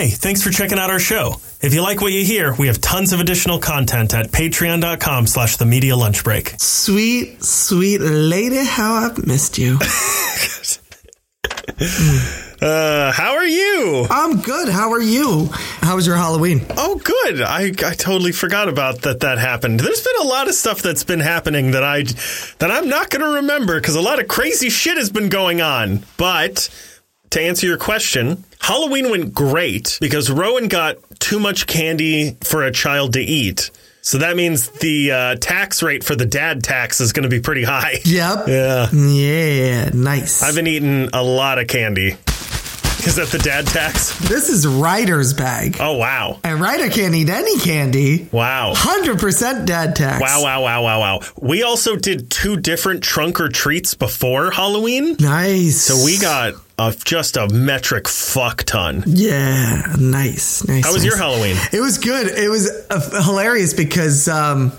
Hey, thanks for checking out our show. If you like what you hear, we have tons of additional content at patreon.com slash the media lunch break. Sweet, sweet lady, how I've missed you. Uh, how are you? I'm good. How are you? How was your Halloween? Oh, good. I, I totally forgot about that that happened. There's been a lot of stuff that's been happening that I that I'm not going to remember because a lot of crazy shit has been going on. But to answer your question, Halloween went great because Rowan got too much candy for a child to eat. So that means the uh, tax rate for the dad tax is going to be pretty high. Yep. Yeah. Yeah, nice. I've been eating a lot of candy. Is that the dad tax? this is Ryder's bag. Oh, wow. And Ryder can't eat any candy. Wow. 100% dad tax. Wow, wow, wow, wow, wow. We also did two different trunk or treats before Halloween. Nice. So we got a, just a metric fuck ton. Yeah, nice. Nice. How was nice. your Halloween? It was good. It was uh, hilarious because um,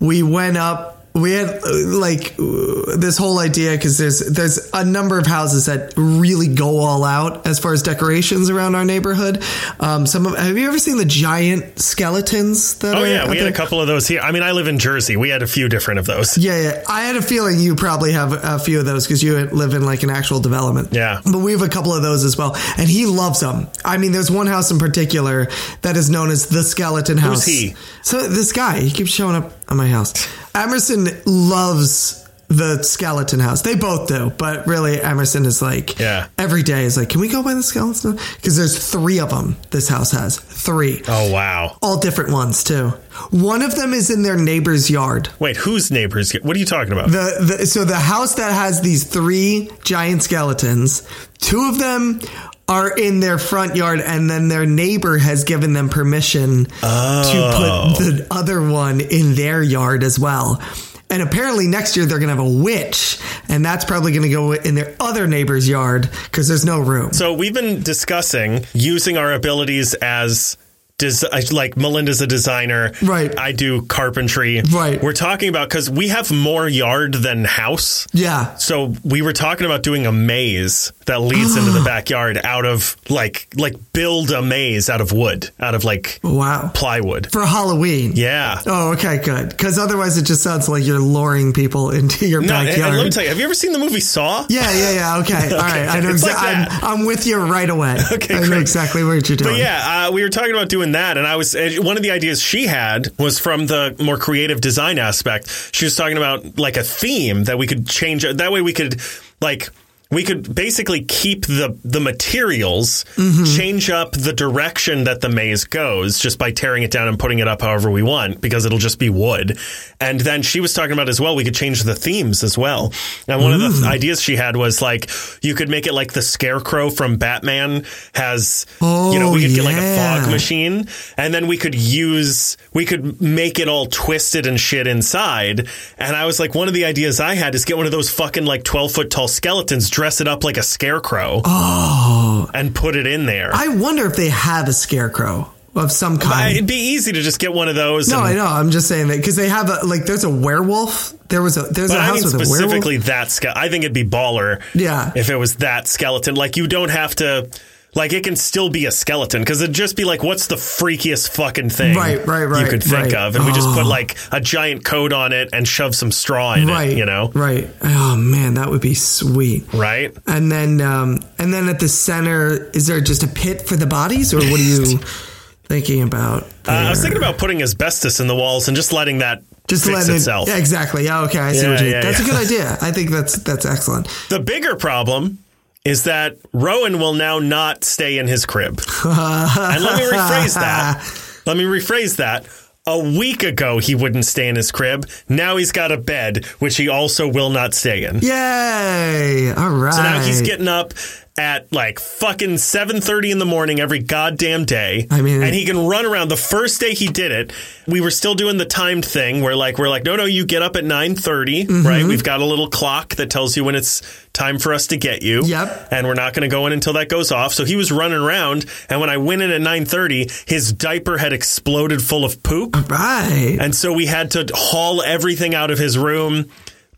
we went up. We had uh, like uh, this whole idea because there's there's a number of houses that really go all out as far as decorations around our neighborhood. Um, some of have you ever seen the giant skeletons? That Oh are yeah, we had a couple of those here. I mean, I live in Jersey. We had a few different of those. Yeah, yeah. I had a feeling you probably have a few of those because you live in like an actual development. Yeah. But we have a couple of those as well. And he loves them. I mean, there's one house in particular that is known as the skeleton house. Who's he? So this guy, he keeps showing up at my house. Emerson loves the skeleton house. They both do, but really Emerson is like Yeah. every day is like, can we go by the skeleton? Because there's three of them. This house has three, Oh wow. all different ones too. One of them is in their neighbor's yard. Wait, whose neighbors? What are you talking about? The, the so the house that has these three giant skeletons, two of them are in their front yard, and then their neighbor has given them permission to put oh. the other one in their yard as well. And apparently next year they're going to have a witch, and that's probably going to go in their other neighbor's yard because there's no room. So we've been discussing using our abilities as des- like Melinda's a designer, Right. I do carpentry, Right. We're talking about because we have more yard than house. Yeah. So we were talking about doing a maze that leads into the backyard out of like like build a maze out of wood, out of like Wow. plywood. For Halloween. Yeah. Oh, okay, good. Because otherwise, it just sounds like you're luring people into your No, backyard. and let me tell you, have you ever seen the movie Saw? Yeah, yeah, yeah. Okay, all right. I know exa- like I'm, I'm with you right away. Okay, I know great. exactly what you're doing. But yeah, uh, we were talking about doing that, and I was one of the ideas she had was from the more creative design aspect. She was talking about like a theme that we could change. That way, we could like we could basically keep the the materials, mm-hmm. change up the direction that the maze goes just by tearing it down and putting it up however we want because it'll just be wood. And then she was talking about as well, we could change the themes as well. And one of the mm. ideas she had was like you could make it like the scarecrow from Batman has you know, we could get like a oh, fog machine and then we could use we could make it all twisted and shit inside. And I was like, one of the ideas I had is get one of those fucking like 12 foot tall skeletons, dress it up like a scarecrow. Oh. And put it in there. I wonder if they have a scarecrow of some kind. It'd be easy to just get one of those. no, and, I know. I'm just saying that because they have a like. There's a werewolf. There was a there's a I house with a werewolf. specifically that ske- I think it'd be baller. Yeah. If it was that skeleton, like you don't have to. Like it can still be a skeleton because it'd just be like, what's the freakiest fucking thing Right, right, you could think right. of, and we just put Oh. like a giant coat on it and shove some straw in Right. it, you know, Right. Oh man, that would be sweet. right? And then um and then at the center, is there just a pit for the bodies, or what are you thinking about? Uh, I was thinking about putting asbestos in the walls and just letting that just letting itself. It, yeah, exactly. Yeah, okay. I see Yeah, what you. yeah, that's yeah. a good idea. I think that's that's excellent. The bigger problem is that Rowan will now not stay in his crib. and let me rephrase that. Let me rephrase that. A week ago, he wouldn't stay in his crib. Now he's got a bed, which he also will not stay in. Yay! All right. So now he's getting up at like fucking 7:30 in the morning every goddamn day. I mean- and he can run around. The first day he did it, we were still doing the timed thing where like we're like, "No, no, you get up at 9:30, Mm-hmm. right? We've got a little clock that tells you when it's time for us to get you." Yep. And we're not going to go in until that goes off. So he was running around, and when I went in at 9:30, his diaper had exploded full of poop. right. And so we had to haul everything out of his room,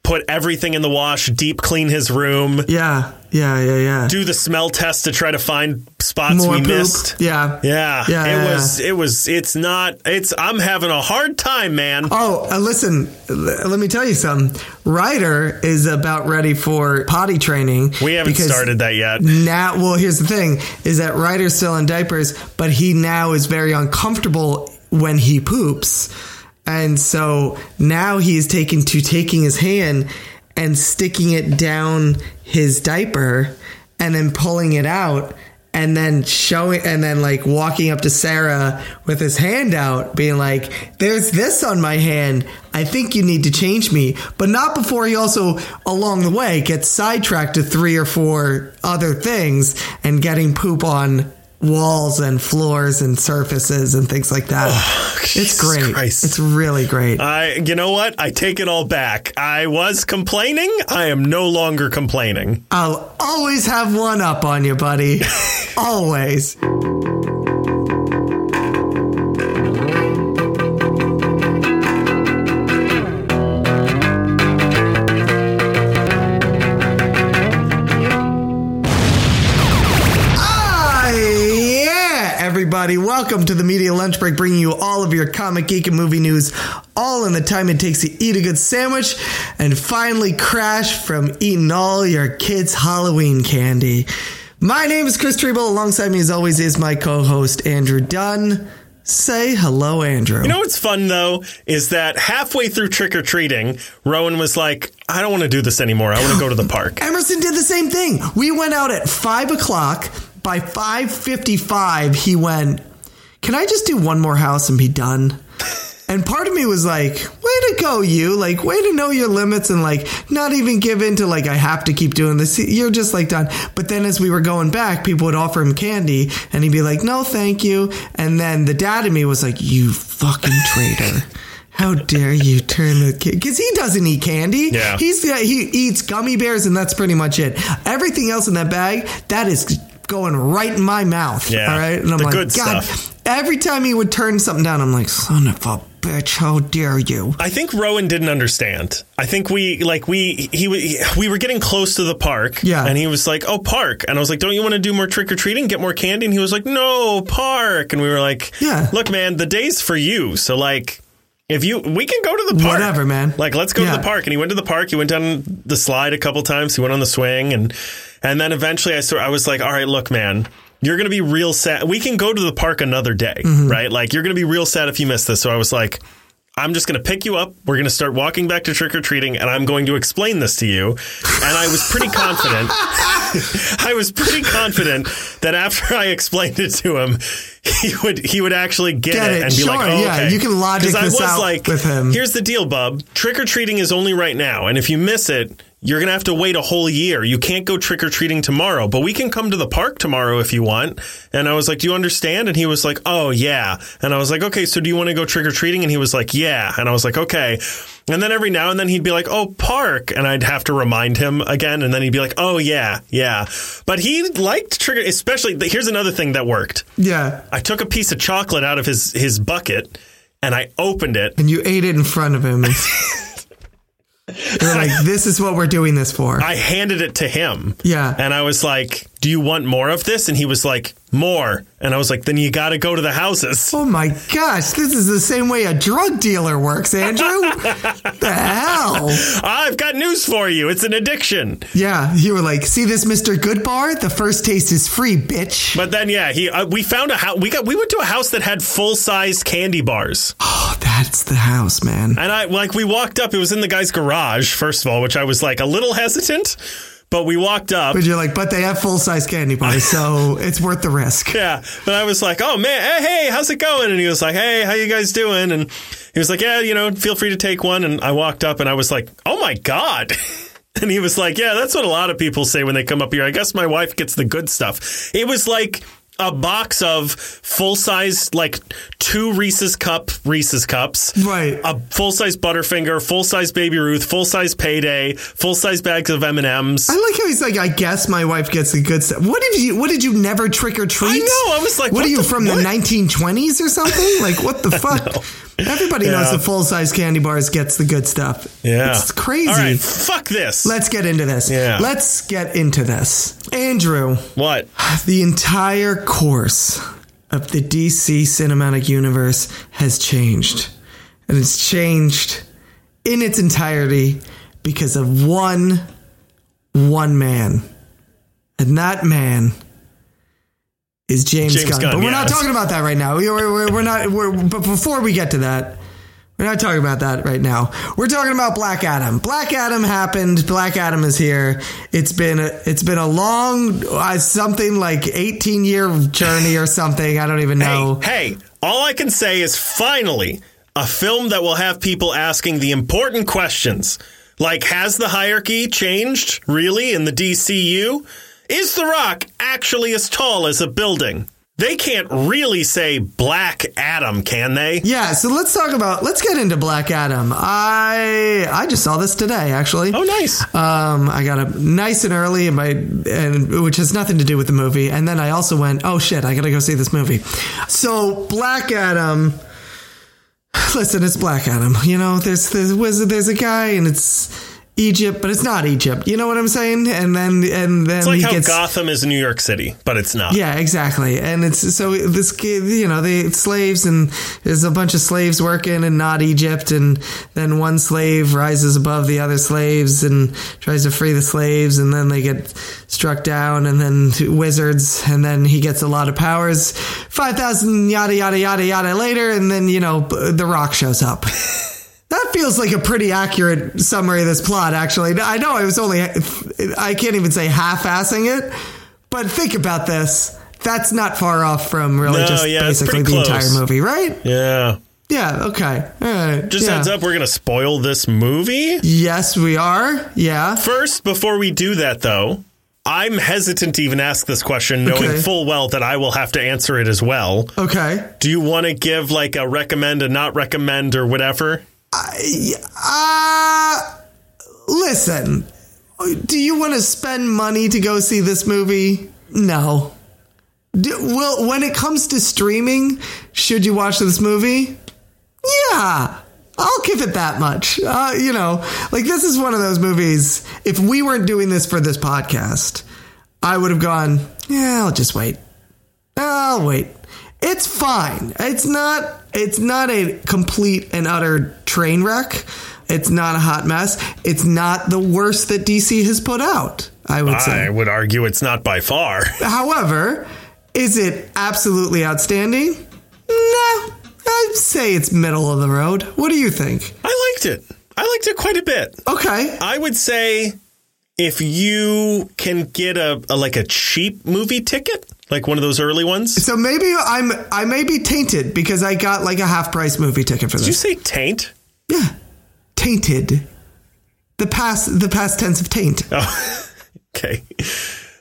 put everything in the wash, deep clean his room, Yeah, yeah, yeah, yeah. do the smell test to try to find spots More we poop. missed. Yeah. Yeah, Yeah, it yeah, was. It was. It's not. It's. I'm having a hard time, man. Oh, uh, listen, l- let me tell you something. Ryder is about ready for potty training. We haven't started that yet. Now, well, here's the thing: is that Ryder's still in diapers, but he now is very uncomfortable when he poops, and so now he is taken to taking his hand and sticking it down his diaper, and then pulling it out. And then showing, and then like walking up to Sarah with his hand out, being like, "There's this on my hand. I think you need to change me." But not before he also, along the way, gets sidetracked to three or four other things and getting poop on walls and floors and surfaces and things like that. it's Jesus great. Christ. It's really great. I. You know what? I take it all back. I was complaining. I am no longer complaining. I'll always have one up on you, buddy. always. Everybody. Welcome to the Media Lunch Break, bringing you all of your comic, geek, and movie news, all in the time it takes to eat a good sandwich and finally crash from eating all your kids' Halloween candy. My name is Chris Triebel. Alongside me, as always, is my co host, Andrew Dunn. Say hello, Andrew. You know what's fun though is that halfway through trick or treating, Rowan was like, "I don't want to do this anymore. I want to go to the park." Emerson did the same thing. We went out at five o'clock. By five fifty-five, he went. Can I just do one more house and be done? And part of me was like, "Way to go, you! Like, way to know your limits and like not even give in to like I have to keep doing this. You're just like done." But then as we were going back, people would offer him candy, and he'd be like, "No, thank you." And then the dad in me was like, "You fucking traitor." How dare you turn the kid? Because he doesn't eat candy. Yeah. He's yeah, he eats gummy bears, and that's pretty much it. Everything else in that bag, that is going right in my mouth. Yeah. All right. And I'm The like, good God. stuff. Every time he would turn something down, I'm like, son of a bitch, how dare you? I think Rowan didn't understand. I think we like we he we, we were getting close to the park. Yeah. and he was like, "Oh, park," and I was like, "Don't you want to do more trick or treating, get more candy?" And he was like, "No, park," and we were like, Yeah. look, man, the day's for you. So like." If you, we can go to the park. Whatever, man. Like, let's go Yeah. to the park. And he went to the park. He went down the slide a couple times. He went on the swing, and and then eventually, I sort, I was like, all right, look, man, you're gonna be real sad. We can go to the park another day, Mm-hmm. right? Like, you're gonna be real sad if you miss this. So I was like, I'm just going to pick you up. We're going to start walking back to trick or treating, and I'm going to explain this to you. And I was pretty confident. I was pretty confident that after I explained it to him, he would he would actually get, Get it, and be like, "Oh, yeah, okay." you can logic 'Cause I this was out like, with him. Here's the deal, bub. Trick or treating is only right now, and if you miss it, you're gonna have to wait a whole year. You can't go trick or treating tomorrow, but we can come to the park tomorrow if you want. And I was like, Do you understand? And he was like, Oh yeah. And I was like, Okay, so do you want to go trick or treating? And he was like, Yeah. And I was like, Okay. And then every now and then he'd be like, Oh, park. And I'd have to remind him again. And then he'd be like, Oh yeah, yeah. But he liked trick, especially. Here's another thing that worked. Yeah. I took a piece of chocolate out of his his bucket and I opened it And you ate it in front of him. You're like, this is what we're doing this for. I handed it to him. Yeah. And I was like, Do you want more of this? And he was like, More. And I was like, Then you got to go to the houses. Oh my gosh, this is the same way a drug dealer works, Andrew. the hell? I've got news for you. It's an addiction. Yeah, you were like, see this Mr. Goodbar? The first taste is free, bitch. But then, yeah, he uh, we found a house. We got we went to a house that had full sized candy bars, Oh, that's the house, man. and I like we walked up. It was in the guy's garage, first of all, which I was like a little hesitant. But we walked up. But you're like, but they have full size candy bars, so it's worth the risk. Yeah. But I was like, oh man, hey, hey, how's it going? And he was like, hey, how you guys doing? And he was like, yeah, you know, feel free to take one. And I walked up and I was like, oh my God. And he was like, yeah, that's what a lot of people say when they come up here. I guess my wife gets the good stuff. It was like a box of full size, like two Reese's cup Reese's cups, Right. A full size Butterfinger, full size Baby Ruth, full size Payday, full size bags of M and M's. I like how he's like, I guess my wife gets the good stuff. What did you? What did you never trick or treat? I know, I was like, what, what are you the- from what? the 1920s or something? Like, what the fuck? Everybody Yeah. knows the full size candy bars gets the good stuff. Yeah. It's crazy. All right, fuck this. Let's get into this. Yeah. Let's get into this. Andrew, what? the entire course of the DC cinematic universe has changed. And it's changed in its entirety because of one one man. And that man is James, James Gunn. Gunn, But we're not talking about that right now. We- We're, we're, we're not we're, but before we get to that, we're not talking about that right now. We're talking about Black Adam. Black Adam happened. Black Adam is here. It's been a, it's been a long uh, something like 18 year journey or something. I don't even know. Hey, hey, all I can say is finally a film that will have people asking the important questions. Like, has the hierarchy changed really in the DCU? Is The Rock actually as tall as a building? They can't really say Black Adam, can they? Yeah, so let's talk about let's get into Black Adam. I I just saw this today actually. Oh, nice. Um, I got up nice and early, and my and which has nothing to do with the movie. And then I also went, oh shit, I gotta go see this movie. So Black Adam. Listen, it's Black Adam. You know, there's there's there's a guy, and it's Egypt, but it's not Egypt. You know what I'm saying? And then and then It's like he how gets Gotham is New York City, but it's not. yeah, exactly. And it's so this kid, you know, the slaves and there's a bunch of slaves working and not Egypt, and then one slave rises above the other slaves and tries to free the slaves, and then they get struck down, and then wizards, and then he gets a lot of powers. Five thousand yada yada yada yada later, and then you know the Rock shows up. That feels like a pretty accurate summary of this plot, actually. I know I was only, I can't even say half assing it, but think about this. That's not far off from really No, just yeah, basically the close. entire movie, right? Yeah. Yeah, okay. All right. Just yeah. heads up, we're going to spoil this movie. Yes, we are. Yeah. First, before we do that, though, I'm hesitant to even ask this question, knowing Okay. full well that I will have to answer it as well. Okay. Do you want to give like a recommend, a not recommend, or whatever? Uh, listen, do you want to spend money to go see this movie? No. Do, well, when it comes to streaming, should you watch this movie? Yeah. I'll give it that much. Uh, you know, like this is one of those movies. If we weren't doing this for this podcast, I would have gone, yeah, I'll just wait. I'll wait. It's fine. It's not it's not a complete and utter train wreck. It's not a hot mess. It's not the worst that DC has put out, I would say. I would argue it's not by far. However, is it absolutely outstanding? No. I'd say it's middle of the road. What do you think? I liked it. I liked it quite a bit. Okay. I would say if you can get a, a like a cheap movie ticket, like one of those early ones. So maybe I'm I may be tainted because I got like a half price movie ticket for this. Did you say taint? Yeah. Tainted. The past the past tense of taint. Oh, okay.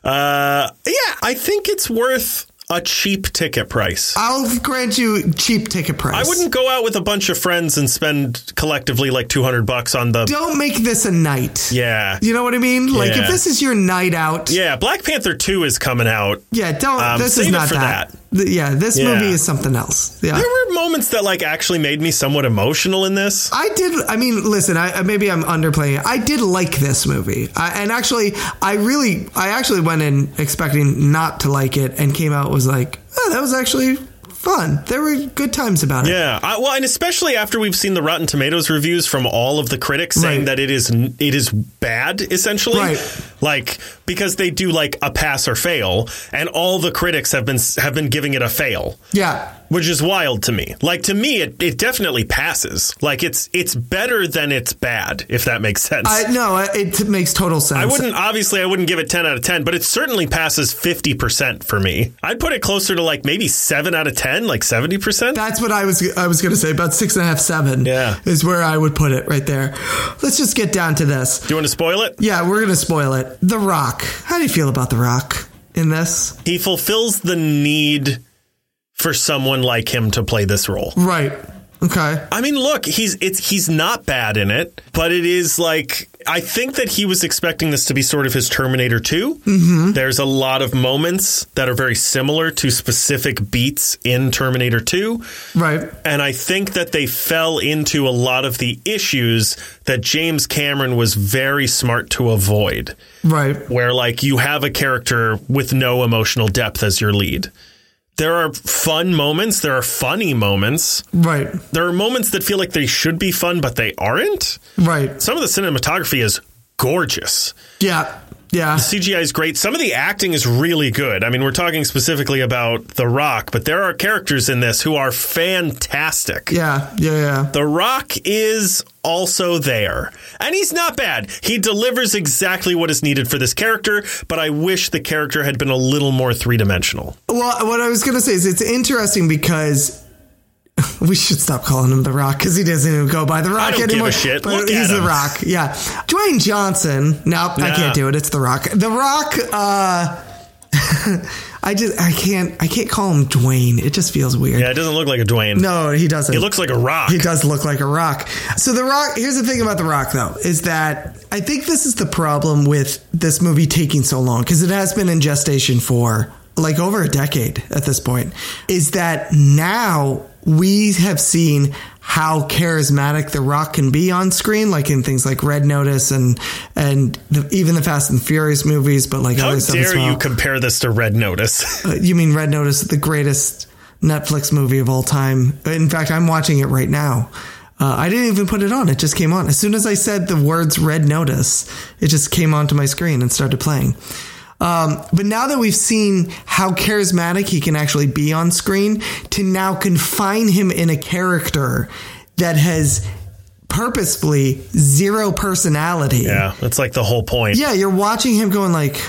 Uh, yeah, I think it's worth a cheap ticket price. I'll grant you cheap ticket price. I wouldn't go out with a bunch of friends and spend collectively like 200 bucks on the. Don't make this a night. Yeah. You know what I mean? Like if this is your night out, Yeah, Black Panther 2 is coming out. yeah, don't. Um, this is not for that. that. Yeah, this Yeah. movie is something else. Yeah. There were moments that like actually made me somewhat emotional in this. I did. I mean, listen. I I- maybe I'm underplaying it. I did like this movie, I, and actually, I really, I actually went in expecting not to like it, and came out was like, oh, that was actually fun. There were good times about it. Yeah, I, well, and especially after we've seen the Rotten Tomatoes reviews from all of the critics saying Right. that it is it is bad, essentially, Right. like because they do like a pass or fail, and all the critics have been have been giving it a fail, Yeah. which is wild to me. Like to me, it, it definitely passes. Like it's it's better than it's bad, if that makes sense. I no, it makes total sense. I wouldn't obviously I wouldn't give it 10 out of 10, but it certainly passes 50% for me. I'd put it closer to like maybe 7 out of 10, like 70%. That's what I was. I was going to say about six and a half, seven. Yeah. is where I would put it right there. Let's just get down to this. Do you want to spoil it? Yeah, we're going to spoil it. The Rock. How do you feel about The Rock in this? He fulfills the need for someone like him to play this role. Right. Okay. I mean, look, he's it's he's not bad in it, but it is like I think that he was expecting this to be sort of his Terminator 2. Mm-hmm. There's a lot of moments that are very similar to specific beats in Terminator 2. Right. And I think that they fell into a lot of the issues that James Cameron was very smart to avoid. Right. Where, like, you have a character with no emotional depth as your lead. There are fun moments, there are funny moments. Right. There are moments that feel like they should be fun, but they aren't. Right. Some of the cinematography is gorgeous. Yeah. Yeah. CGI is great. Some of the acting is really good. I mean, we're talking specifically about The Rock, but there are characters in this who are fantastic. Yeah. Yeah. Yeah. The Rock is also there. And he's not bad. He delivers exactly what is needed for this character, but I wish the character had been a little more three dimensional. Well, what I was going to say is it's interesting because we should stop calling him the Rock because he doesn't even go by the Rock don't give a anymore. shit. But Look he's the. Rock. Yeah, Dwayne Johnson. Nope, I can't do it. It's the Rock. The Rock. uh I just I can't I can't call him Dwayne. It just feels weird. Yeah, it doesn't look like a Dwayne. No, he doesn't. He looks like a rock. He does look like a rock. So the rock. Here's the thing about the rock, though, is that I think this is the problem with this movie taking so long because it has been in gestation for like over a decade at this point. Is that now we have seen how charismatic the rock can be on screen, like in things like Red Notice and and the, even the Fast and Furious movies, but like How other dare well. you compare this to Red Notice? Uh, you mean Red Notice, the greatest Netflix movie of all time? In fact, I'm watching it right now. Uh, I didn't even put it on; it just came on as soon as I said the words "Red Notice." It just came onto my screen and started playing. Um, but now that we've seen how charismatic he can actually be on screen, to now confine him in a character that has purposefully zero personality. yeah, that's like the whole point. Yeah, you're watching him going like,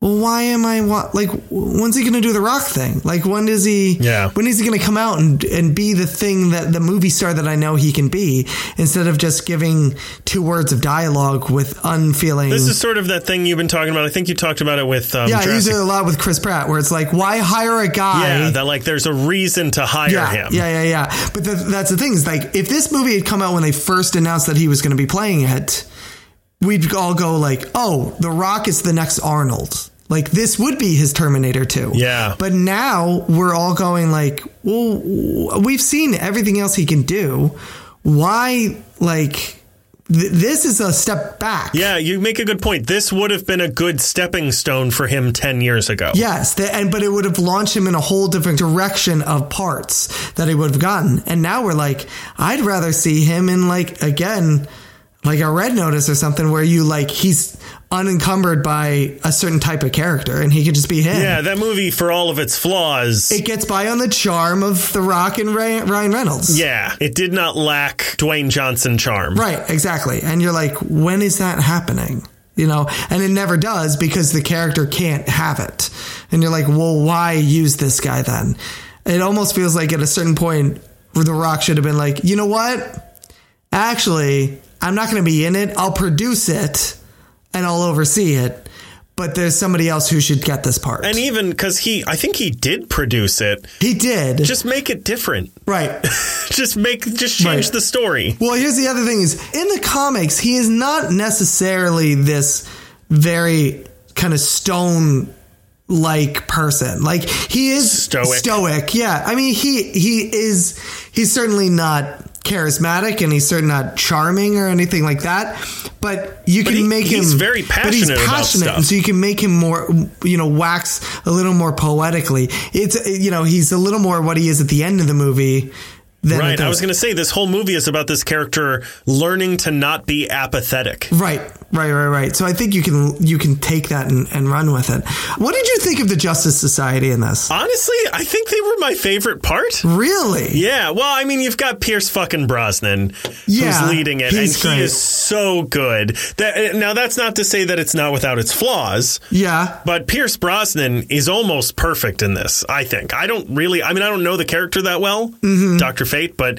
well, why am I wa- like? When's he going to do the rock thing? Like, when is he? Yeah. When is he going to come out and and be the thing that the movie star that I know he can be, instead of just giving two words of dialogue with unfeeling. This is sort of that thing you've been talking about. I think you talked about it with um, yeah, I use it a lot with Chris Pratt, where it's like, why hire a guy? yeah, that like there's a reason to hire yeah, him. yeah, yeah, yeah. But the, that's the thing is like, if this movie had come out when they first announced that he was going to be playing it, we'd all go like, "Oh, The Rock is the next Arnold." Like this would be his Terminator 2. Yeah. But now we're all going like, "Well, we've seen everything else he can do. Why like th- this is a step back." Yeah, you make a good point. This would have been a good stepping stone for him 10 years ago. Yes, the, and but it would have launched him in a whole different direction of parts that he would have gotten. And now we're like, I'd rather see him in like again, like a Red Notice or something where you like he's unencumbered by a certain type of character and he could just be him. Yeah, that movie, for all of its flaws, It gets by on the charm of The Rock and Ray, Ryan Reynolds. yeah, it did not lack Dwayne Johnson charm. Right, exactly. And you're like, when is that happening? You know, and it never does because the character can't have it. And you're like, well, why use this guy then? It almost feels like at a certain point The Rock should have been like, you know what? Actually, I'm not going to be in it. I'll produce it and I'll oversee it. But there's somebody else who should get this part. And even because he, I think he did produce it, he did. just make it different. right. just make, just change Right. the story. Well, here's the other thing is in the comics, he is not necessarily this very kind of stone like person. Like he is Stoic. Stoic. Yeah. I mean, he he is he's certainly not charismatic and he's certainly not charming or anything like that. But you can he- make him he's very but he's passionate and so you can make him more you know wax a little more poetically. It's you know, he's a little more what he is at the end of the movie. Right. I was going to say this whole movie is about this character learning to not be apathetic. Right, right, right, right. So I think you can you can take that and, and run with it. What did you think of the Justice Society in this? Honestly, I think they were my favorite part. Really? Yeah, well, I mean, you've got Pierce fucking Brosnan Yeah, who's leading it, and he's he is so good. That now, that's not to say that it's not without its flaws, Yeah. but Pierce Brosnan is almost perfect in this. I think. I don't really. I mean, I don't know the character that well, Mm-hmm. Doctor Fate, but.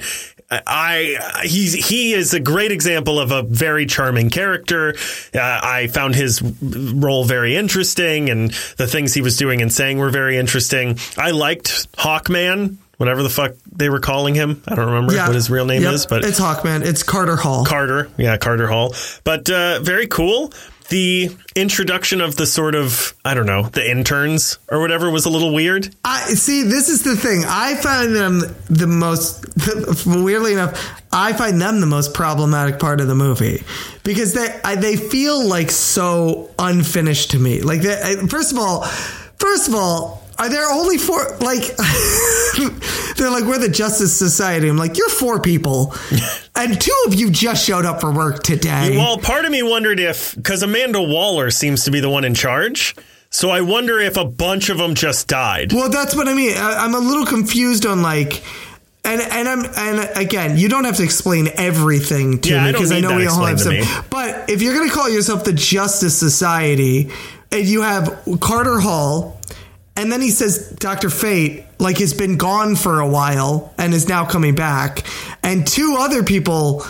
I he's he is a great example of a very charming character. Uh, I found his role very interesting, and the things he was doing and saying were very interesting. I liked Hawkman whatever the fuck they were calling him. I don't remember what his real name Yep. is, but it's Hawkman. It's Carter Hall. Carter. Yeah, Carter Hall. But uh, very cool. The introduction of the sort of, I don't know, the interns or whatever was a little weird. I see. This is the thing. I find them the most. Weirdly enough, I find them the most problematic part of the movie because they I, they feel like so unfinished to me. Like, they, first of all, first of all, are there only four? Like, they're like we're the Justice Society. I'm like, you're four people, and two of you just showed up for work today. Well, part of me wondered if, because Amanda Waller seems to be the one in charge. So I wonder if a bunch of them just died. Well, that's what I mean. I, I'm a little confused on like, and and I'm and again, you don't have to explain everything to Yeah, me because I, need know we all have some. explained to me. But if you're going to call yourself the Justice Society, and you have Carter Hall. And then he says Dr. Fate, like, has been gone for a while and is now coming back. And two other people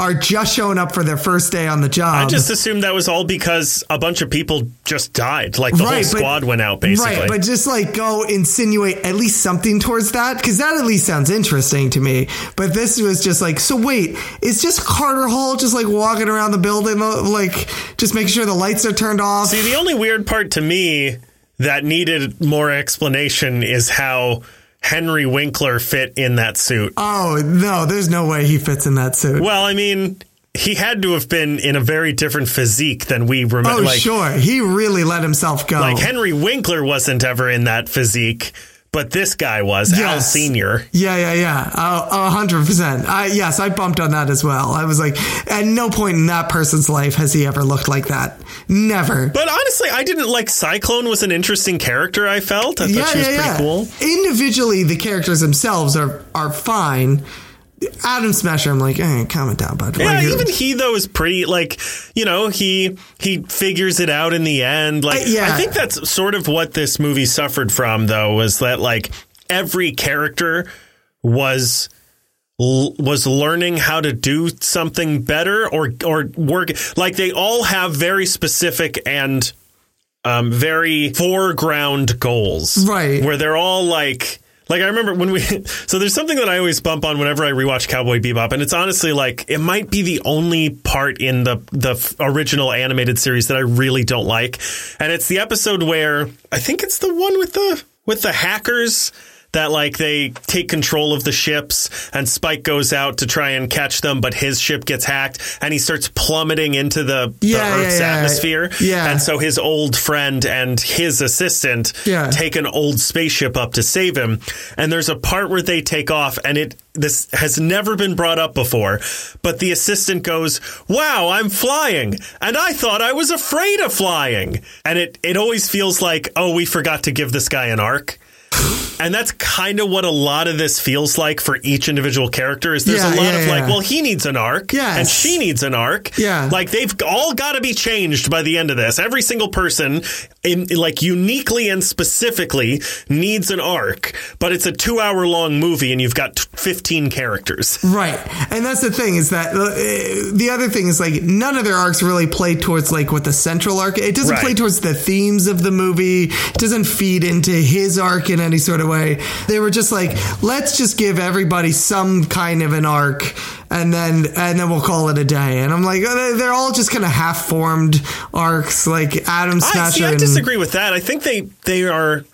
are just showing up for their first day on the job. I just assumed that was all because a bunch of people just died. Like the whole but- squad went out, basically. Right, but just like go insinuate at least something towards that because that at least sounds interesting to me. But this was just like, so wait, is just Carter Hall just like walking around the building, like just making sure the lights are turned off? See, the only weird part to me that needed more explanation is how Henry Winkler fit in that suit. oh no, there's no way he fits in that suit. Well, I mean, he had to have been in a very different physique than we remember. oh like, sure, he really let himself go. like Henry Winkler wasn't ever in that physique, but this guy was Al Senior. Yeah, yeah, yeah. A a hundred percent. I yes, I bumped on that as well. I was like, at no point in that person's life has he ever looked like that. Never. But honestly, I didn't like Cyclone was an interesting character. I felt I thought she was pretty cool. Individually, the characters themselves are are fine. Atom Smasher, I'm like, eh, calm it down, bud. Yeah, Like, even he though is pretty like you know he he figures it out in the end. Like Uh, yeah. I think that's sort of what this movie suffered from though was that like every character was l- was learning how to do something better or or work like they all have very specific and um, very foreground goals, Right. Where they're all like, like I remember when we. So there's something that I always bump on whenever I rewatch Cowboy Bebop, and it's honestly like it might be the only part in the the original animated series that I really don't like, and it's the episode where I think it's the one with the with the hackers. That like they take control of the ships and Spike goes out to try and catch them, but his ship gets hacked and he starts plummeting into the, the Yeah, yeah, Earth's yeah. atmosphere. Yeah. And so his old friend and his assistant Yeah. take an old spaceship up to save him. And there's a part where they take off and it this has never been brought up before, but the assistant goes, "Wow, I'm flying." And I thought I was afraid of flying. And it it always feels like, "Oh, we forgot to give this guy an arc." And that's kind of what a lot of this feels like for each individual character. Is there's Yeah, a lot yeah, of like, yeah. well, he needs an arc, Yes. and she needs an arc, Yeah. Like they've all got to be changed by the end of this. Every single person, in like uniquely and specifically, needs an arc. But it's a two-hour long movie, and you've got fifteen characters. Right. And that's the thing is that uh, the other thing is like none of their arcs really play towards like what the central arc. It doesn't Right. play towards the themes of the movie. It doesn't feed into his arc in any sort of way. They were just like, let's just give everybody some kind of an arc and then and then we'll call it a day. And I'm like, they're all just kind of half formed arcs like Atom I Smasher see. I disagree with that. I think they they are.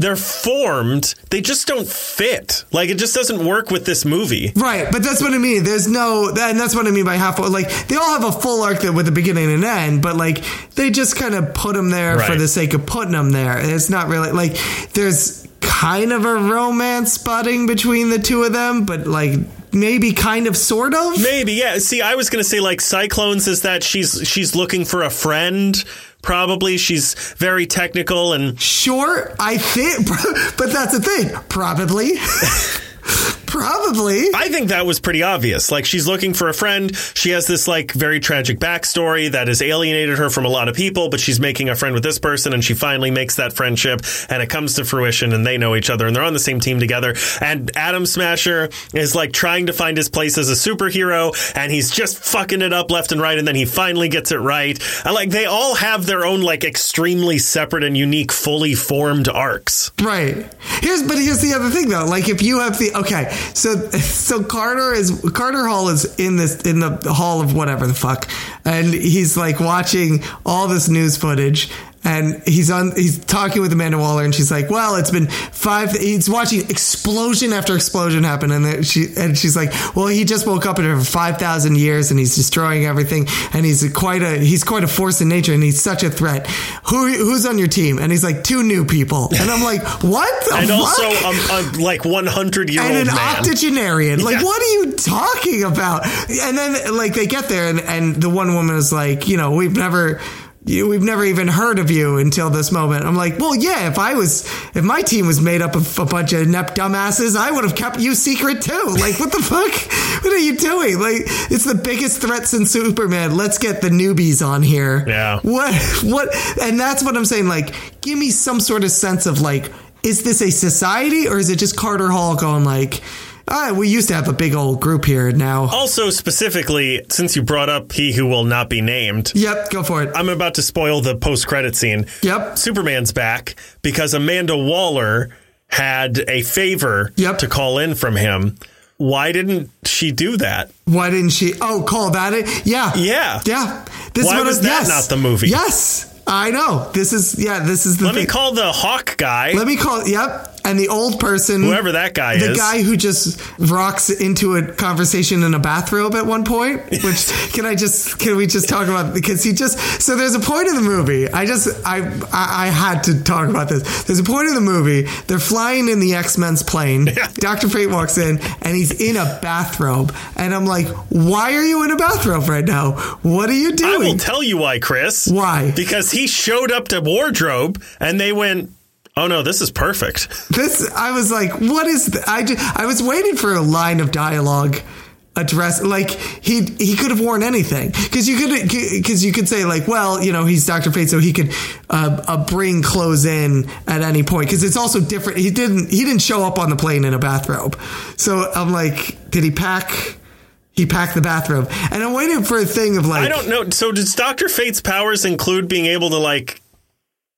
They're formed. They just don't fit. Like it just doesn't work with this movie. Right, but that's what I mean. There's no, and that's what I mean by half. Like they all have a full arc that with a beginning and end, but like they just kind of put them there for the sake of putting them there. It's not really like there's kind of a romance budding between the two of them, but like maybe kind of sort of. Maybe, yeah. See, I was gonna say like Cyclones is that she's she's looking for a friend. Probably she's very technical and Sure, I think, but that's the thing. Probably. Probably. I think that was pretty obvious. Like she's looking for a friend. She has this like very tragic backstory that has alienated her from a lot of people, but she's making a friend with this person and she finally makes that friendship and it comes to fruition and they know each other and they're on the same team together. And Atom Smasher is like trying to find his place as a superhero and he's just fucking it up left and right and then he finally gets it right. And like they all have their own like extremely separate and unique fully formed arcs. Right. Here's but here's the other thing though. Like if you have the okay, so so Carter is Carter Hall is in this in the hall of whatever the fuck, and he's like watching all this news footage. And he's on. He's talking with Amanda Waller, and she's like, "Well, it's been five. He's watching explosion after explosion happen, and she and she's like, "Well, he just woke up in five thousand years, and he's destroying everything, and he's quite a he's quite a force in nature, and he's such a threat. Who who's on your team?" And he's like, two new people, and I'm like, "What the And fuck?" also um, a like 100 year old and old an man. octogenarian. Like, Yeah. what are you talking about? And then, like, they get there, and, and the one woman is like, you know, we've never. You- We've never even heard of you until this moment. I'm like, well, yeah. If I was, if my team was made up of a bunch of inept dumbasses, I would have kept you secret too. Like, what the fuck? What are you doing? Like, it's the biggest threat since Superman. Let's get the newbies on here. Yeah. What? What? And that's what I'm saying. Like, give me some sort of sense of like, is this a society or is it just Carter Hall going like, ah, we used to have a big old group here now. Also, specifically, since you brought up he who will not be named, Yep, go for it. I'm about to spoil the post credit scene. Yep. Superman's back because Amanda Waller had a favor Yep. to call in from him. Why didn't she do that? Why didn't she? Oh, call that it? Yeah. Yeah. Yeah. This Why is was that yes. not the movie? Yes. I know. This is, yeah, this is the Let thing. me call the Hawk guy, Let me call, yep. And the old person. whoever that guy the is. The guy who just rocks into a conversation in a bathrobe at one point which can i just can we just talk about because he just so there's a point in the movie i just i i, I had to talk about this there's a point in the movie they're flying in the x-men's plane dr fate walks in and he's in a bathrobe and i'm like why are you in a bathrobe right now what are you doing? I will tell you why, Chris. Why? Because he showed up to wardrobe and they went, "Oh no, this is perfect." This I was like, what is? th- I just, I was waiting for a line of dialogue address like he he could have worn anything because you could because you could say like well you know he's Dr. Fate so he could uh, uh, bring clothes in at any point because it's also different he didn't he didn't show up on the plane in a bathrobe so I'm like did he pack he packed the bathrobe and I'm waiting for a thing of like I don't know. So does Doctor Fate's powers include being able to like,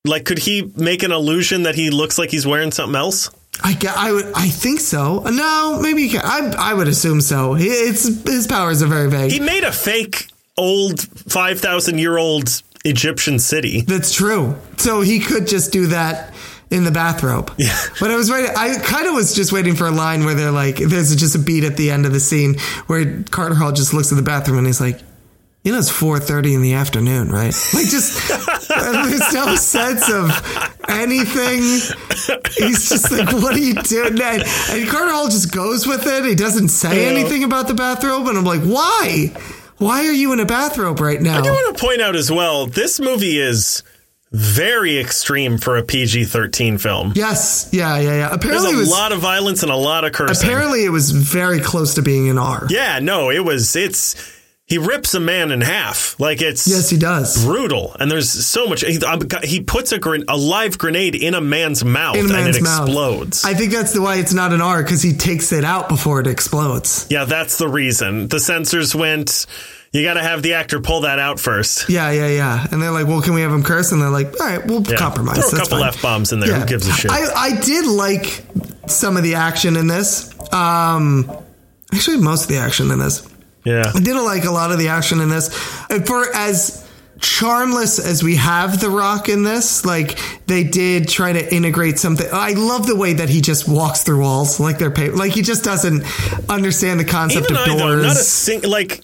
like, could he make an illusion that he looks like he's wearing something else? I, I would I think so no maybe he can. I I would assume so it's his powers are very vague He made a fake old five thousand year old Egyptian city. That's true. So he could just do that in the bathrobe. Yeah. But I was waiting. I kind of was just waiting for a line where they're like, there's just a beat at the end of the scene where Carter Hall just looks at the bathroom and he's like, you know, it's four thirty in the afternoon, right? Like, just there's no sense of anything. He's just like, "What are you doing?" And, and Carter Hall just goes with it. He doesn't say Yeah. anything about the bathrobe, and I'm like, "Why? Why are you in a bathrobe right now?" I do want to point out as well, this movie is very extreme for a PG thirteen film. Yes, yeah, yeah, yeah. Apparently, There's a was lot of violence and a lot of cursing. apparently it was very close to being an R. yeah, no, it was. It's he rips a man in half. Like it's Yes, he does. brutal, and there's so much. He, um, he puts a, gren- a live grenade in a man's mouth, In a man's and it mouth. explodes. I think that's the why it's not an R because he takes it out before it explodes. yeah, that's the reason. The censors went. You got to have the actor pull that out first. Yeah, yeah, yeah. And they're like, "Well, can we have him curse?" And they're like, "All right, we'll Yeah. compromise." Throw a That's couple fine." f bombs in there. Yeah. Who gives a shit? I, I did like some of the action in this. Um, actually, most of the action in this. Yeah. I didn't like a lot of the action in this. For as charmless as we have The Rock in this, like they did try to integrate something. I love the way that he just walks through walls like they're paper. Like he just doesn't understand the concept Even of I doors. though, not a sing- like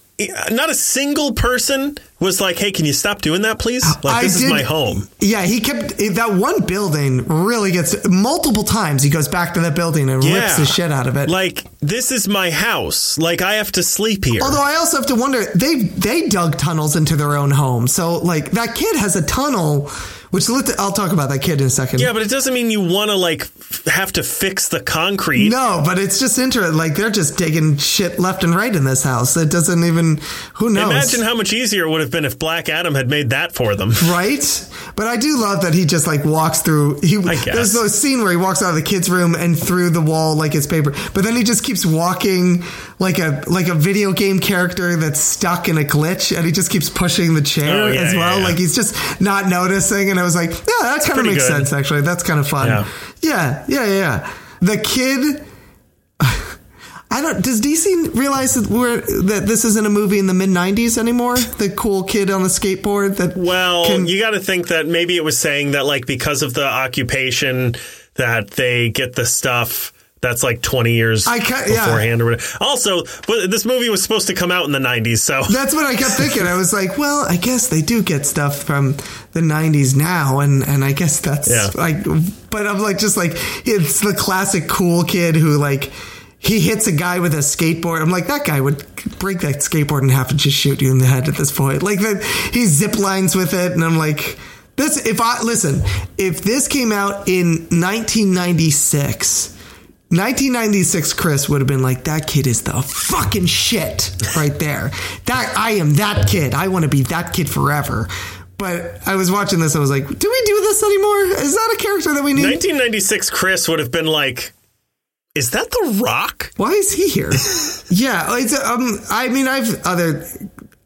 not a single person was like, "Hey, can you stop doing that, please? Like I this is my home." Yeah, he kept that one building really gets multiple times. He goes back to that building and rips the shit out of it. Like this is my house. Like I have to sleep here. Although I also have to wonder, they they dug tunnels into their own home. So like that kid has a tunnel Which lit- I'll talk about that kid in a second. Yeah, but it doesn't mean you want to like f- have to fix the concrete. No, but it's just interesting. Like they're just digging shit left and right in this house. It doesn't even. Who knows? Imagine how much easier it would have been if Black Adam had made that for them. right? But I do love that he just like walks through. He I guess. there's a scene where he walks out of the kid's room and through the wall like it's paper. But then he just keeps walking like a like a video game character that's stuck in a glitch, and he just keeps pushing the chair Oh, yeah, as well. yeah, yeah. Like he's just not noticing. And I was like, yeah, that kind of makes good. sense. Actually, that's kind of fun. Yeah. yeah, yeah, yeah. The kid. I don't. Does DC realize that we're that this isn't a movie in the mid '90s anymore? The cool kid on the skateboard that Well, can- you got to think that maybe it was saying that like because of the occupation that they get the stuff that's like 20 years I ca- yeah. beforehand or whatever. Also, but this movie was supposed to come out in the 90s, so That's what I kept thinking. I was like, well, I guess they do get stuff from the '90s now, and and I guess that's Yeah. like. But I'm like, just like it's the classic cool kid who like. He hits a guy with a skateboard. I'm like, that guy would break that skateboard in half and just shoot you in the head at this point. Like that, he zip lines with it, and I'm like, this. If I listen, if this came out in 1996, 1996 Chris would have been like, that kid is the fucking shit right there. That I am that kid. I want to be that kid forever. But I was watching this, I was like, do we do this anymore? Is that a character that we need? 1996 Chris would have been like, is that The Rock? Why is he here? yeah, it's, um, I mean, I've other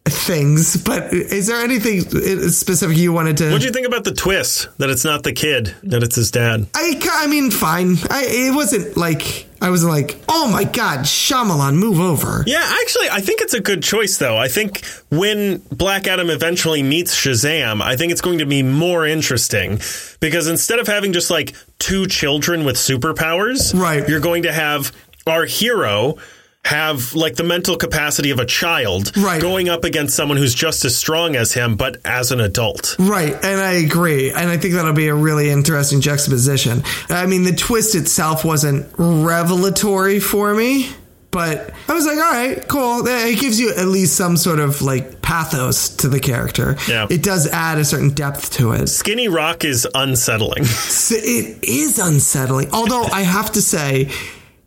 things, but is there anything uh, specific you wanted to? What'd you think about the twist that it's not the kid, that it's his dad? I, I mean, fine. I, it wasn't like I wasn't like, oh my god, Shyamalan, move over. Yeah, actually, I think it's a good choice, though. I think when Black Adam eventually meets Shazam, I think it's going to be more interesting because instead of having just like two children with superpowers, Right. you're going to have our hero have like the mental capacity of a child Right. going up against someone who's just as strong as him, but as an adult. Right, and I agree, and I think that'll be a really interesting juxtaposition. I mean, the twist itself wasn't revelatory for me, but I was like, all right, cool. It gives you at least some sort of like pathos to the character. Yeah. it does add a certain depth to it. Skinny Rock is unsettling. So it is unsettling. Although I have to say,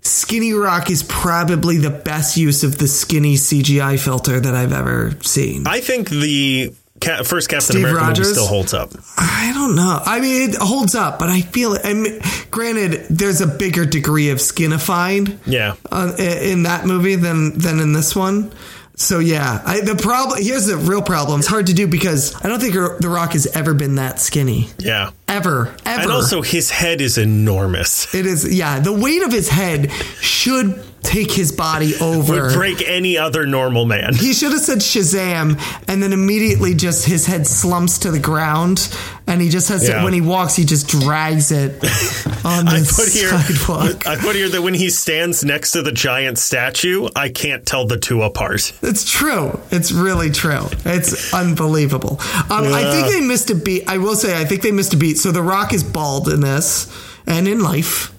Skinny Rock is probably the best use of the skinny CGI filter that I've ever seen. I think the ca- first Captain Steve America movie still holds up. I don't know. I mean, it holds up, but I feel it. I mean, granted, there's a bigger degree of skinified Yeah. uh, in that movie than than in this one. So yeah, I, the problem here's the real problem. It's hard to do because I don't think The Rock has ever been that skinny, Yeah. ever, ever. And also, his head is enormous. It is, yeah. The weight of his head should take his body over. Would break any other normal man. he should have said Shazam, and then immediately just his head slumps to the ground, and he just has Yeah. to, when he walks, he just drags it on the I put here, sidewalk. I put here that when he stands next to the giant statue, I can't tell the two apart. It's true. It's really true. It's unbelievable. Um, I think they missed a beat. I will say, I think they missed a beat. So The Rock is bald in this and in life.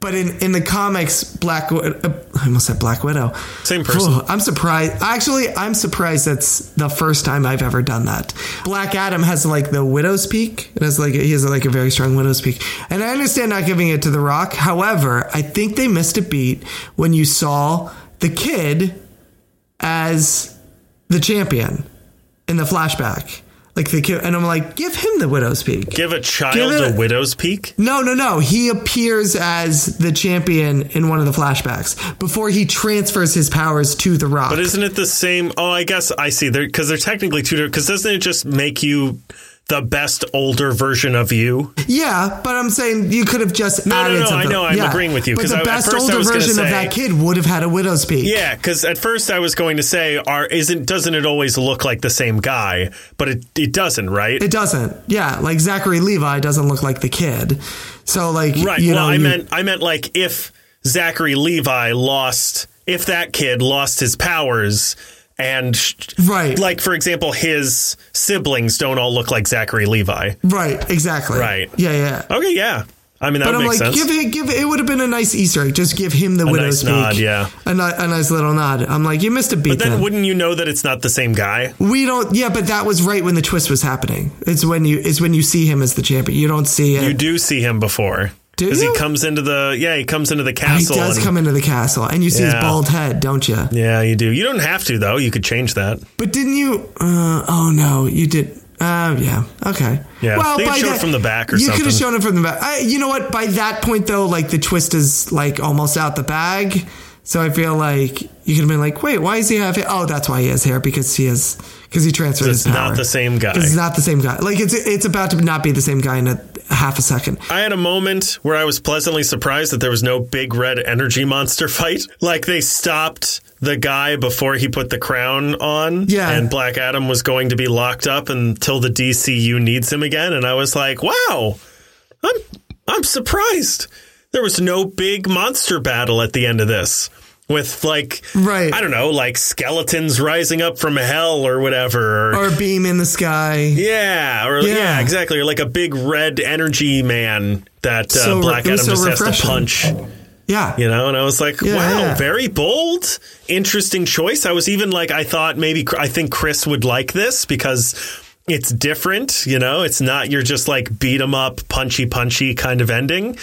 But in, in the comics, Black uh, I almost said Black Widow. Same person. I'm surprised. Actually, I'm surprised that's the first time I've ever done that. Black Adam has like the widow's peak. It has like he has like a very strong widow's peak, and I understand not giving it to The Rock. However, I think they missed a beat when you saw the kid as the champion in the flashback. Like the and I'm like, give him the widow's peak. Give a child Give it- a widow's peak? No, no, no. He appears as the champion in one of the flashbacks before he transfers his powers to the Rock. But isn't it the same? Oh, I guess I see. Because they're, technically two different. Because doesn't it just make you the best older version of you? yeah, but I'm saying you could have just No, no, added no, I something. know, I'm Yeah. agreeing with you, But the I- best older version of that kid would have had a widow's peak. Yeah, because at first I was going to say, are isn't doesn't it always look like the same guy? But it it doesn't, right? It doesn't. Yeah, like Zachary Levi doesn't look like the kid. So like, right. you well, know, I you- meant I meant like if Zachary Levi lost, if that kid lost his powers. And Right. like for example, his siblings don't all look like Zachary Levi. right, exactly. Right. Yeah, yeah. Okay, yeah, I mean, that But I'm like, sense. give it, give it. It would have been a nice Easter egg. Just give him the widow's nice nod, peak. yeah. a, a nice little nod. I'm like, you missed a beat. but then then. wouldn't you know that it's not the same guy? we don't. Yeah, but that was right when the twist was happening. It's when you. It's when you see him as the champion. You don't see it. You do see him before. Because he comes into the yeah, he comes into the castle. he does and- come into the castle, and you see his bald head, don't you? yeah, you do. You don't have to though. You could change that. But didn't you? Uh, oh no, you did. Uh, yeah. Okay. Yeah, they by that- from the back or you could have shown it from the back. I, you know what? By that point, though, like the twist is like almost out the bag. So I feel like you could have been like, wait, why is he have hair? Oh, that's why he has hair because he has because he transferred It's his power. not the same guy. It's not the same guy. Like it's it's about to not be the same guy in a half a second. I had a moment where I was pleasantly surprised that there was no big red energy monster fight. Like they stopped the guy before he put the crown on. Yeah. And Black Adam was going to be locked up until the DCU needs him again. And I was like, wow, I'm I'm surprised. There was no big monster battle at the end of this. With like, Right. I don't know, like skeletons rising up from hell or whatever. Or, Or a beam in the sky. yeah, or yeah. Yeah. exactly. Or like a big red energy man that uh, So- Black Adam so just has to punch. Yeah. You know, and I was like, Yeah, wow, yeah. very bold, interesting choice. I was even like, I thought maybe I think Chris would like this because it's different. You know, it's not you're just like beat 'em up, punchy, punchy kind of ending.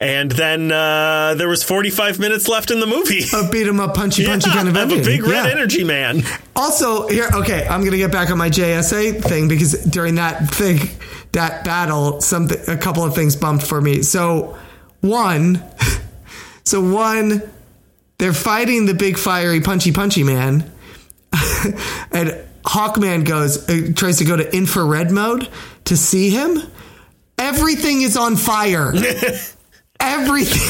And then uh, there was 45 minutes left in the movie. A beat 'em up, punchy, punchy Yeah, kind of of ending. a big red Yeah. energy man. Also, here, okay, I'm gonna get back on my JSA thing because during that thing, that battle, something, a couple of things bumped for me. So, one, so one, they're fighting the big fiery punchy punchy man, and Hawkman goes uh, tries to go to infrared mode to see him. Everything is on fire. Everything.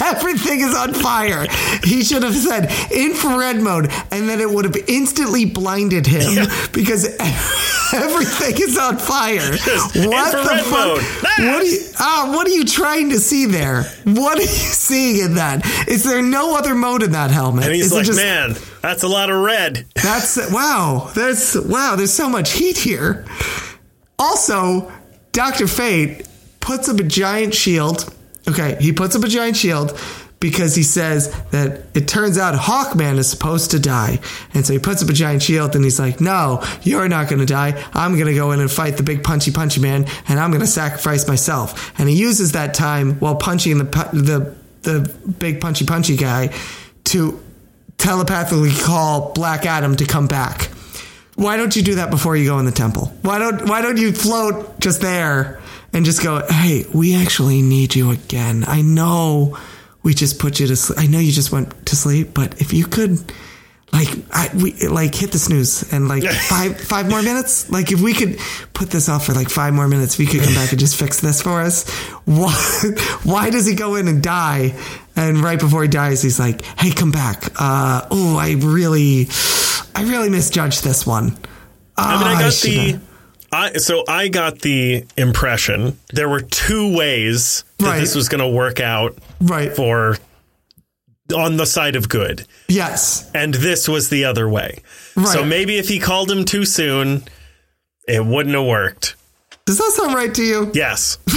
Everything is on fire. He should have said infrared mode, and then it would have instantly blinded him because everything is on fire. What the fuck? What are you? Ah, what are you trying to see there? What are you seeing in that? Is there no other mode in that helmet? And he's Is like, just- man, that's a lot of red. that's wow. That's wow. There's so much heat here. Also, Doctor Fate puts up a giant shield. Okay, he puts up a giant shield because he says that it turns out Hawkman is supposed to die, and so he puts up a giant shield and he's like, "No, you're not going to die. I'm going to go in and fight the big punchy punchy man, and I'm going to sacrifice myself." And he uses that time while punching the the the big punchy punchy guy to telepathically call Black Adam to come back. Why don't you do that before you go in the temple? Why don't Why don't you float just there and just go? Hey, we actually need you again. I know we just put you to sleep. I know you just went to sleep, but if you could, like, I, we like hit the snooze and like five five more minutes. Like, if we could put this off for like five more minutes, we could come back and just fix this for us. Why Why does he go in and die? And right before he dies, he's like, "Hey, come back. Uh, oh, I really, I really misjudged this one." I mean, Ah, I got shoulda- the. I, so I got the impression there were two ways that Right. this was going to work out right. for on the side of good, Yes, and this was the other way. So maybe if he called him too soon, it wouldn't have worked. does that sound right to you? Yes.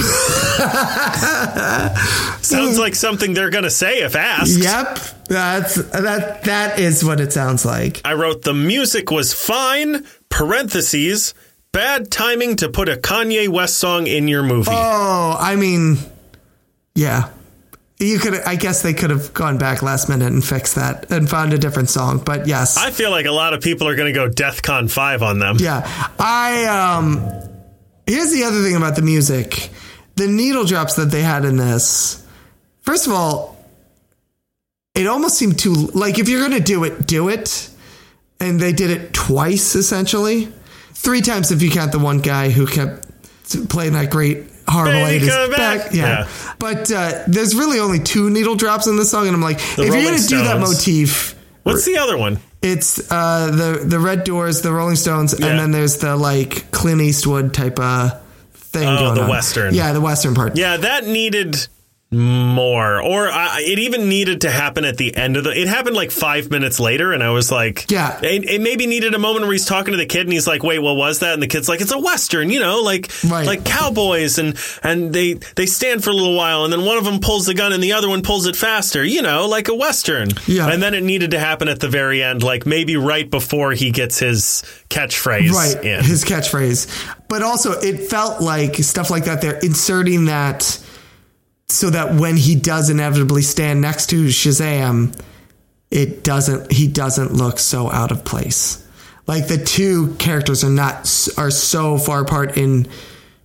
Sounds like something they're going to say if asked. Yep, that's that. That is what it sounds like. I wrote the music was fine. Parentheses. Bad timing to put a Kanye West song in your movie. Oh, I mean, yeah. You could, I guess, they could have gone back last minute and fixed that and found a different song. But yes, I feel like a lot of people are going to go DEFCON 5 on them. yeah. I um. Here's the other thing about the music, the needle drops that they had in this. First of all, it almost seemed too like if you're gonna do it, do it. And they did it twice essentially, three times if you count the one guy who kept playing that great horrible Baby, 80s come back. Yeah. Yeah. But uh, there's really only two needle drops in the song, and I'm like, if Rolling you're gonna do that motif, What's the other one? it's uh, the the Red Doors, the Rolling Stones, Yeah. and then there's the like Clint Eastwood type of thing Oh, going the on. Western. Yeah, the Western part. Yeah, that needed more, or uh, it even needed to happen at the end of the. It happened like five minutes later, and I was like, Yeah. It, it maybe needed a moment where he's talking to the kid, and he's like, "Wait, what was that?" And the kid's like, "It's a western, you know, like Right. like cowboys, and and they they stand for a little while, and then one of them pulls the gun, and the other one pulls it faster, you know, like a western." Yeah. And then it needed to happen at the very end, like maybe right before he gets his catchphrase right in. his catchphrase but also it felt like stuff like that they're inserting that so that when he does inevitably stand next to shazam it doesn't he doesn't look so out of place like the two characters are not are so far apart in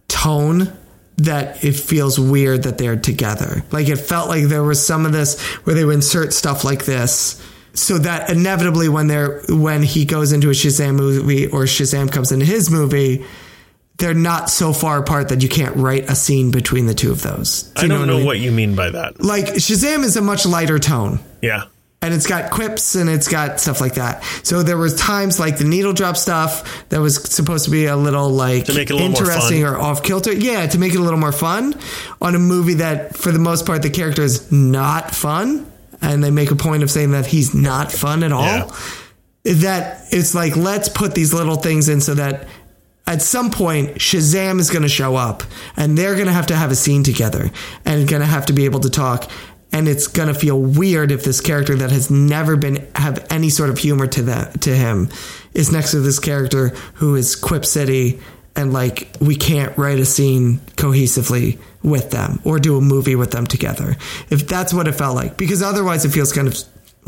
tone that it feels weird that they're together. Like it felt like there was some of this where they would insert stuff like this so that inevitably when they're when he goes into a Shazam movie or Shazam comes into his movie, they're not so far apart that you can't write a scene between the two of those. Do I you don't know I mean? what you mean by that. like Shazam is a much lighter tone Yeah. and it's got quips and it's got stuff like that. So there was times like the needle drop stuff that was supposed to be a little like To make it a little more interesting or off kilter. Yeah, to make it a little more fun on a movie that for the most part the character is not fun and they make a point of saying that he's not fun at all. Yeah. That it's like let's put these little things in so that at some point Shazam is going to show up and they're going to have to have a scene together and going to have to be able to talk and it's going to feel weird if this character that has never been have any sort of humor to that to him is next to this character who is Quip City and like we can't write a scene cohesively with them or do a movie with them together. If that's what it felt like because otherwise it feels kind of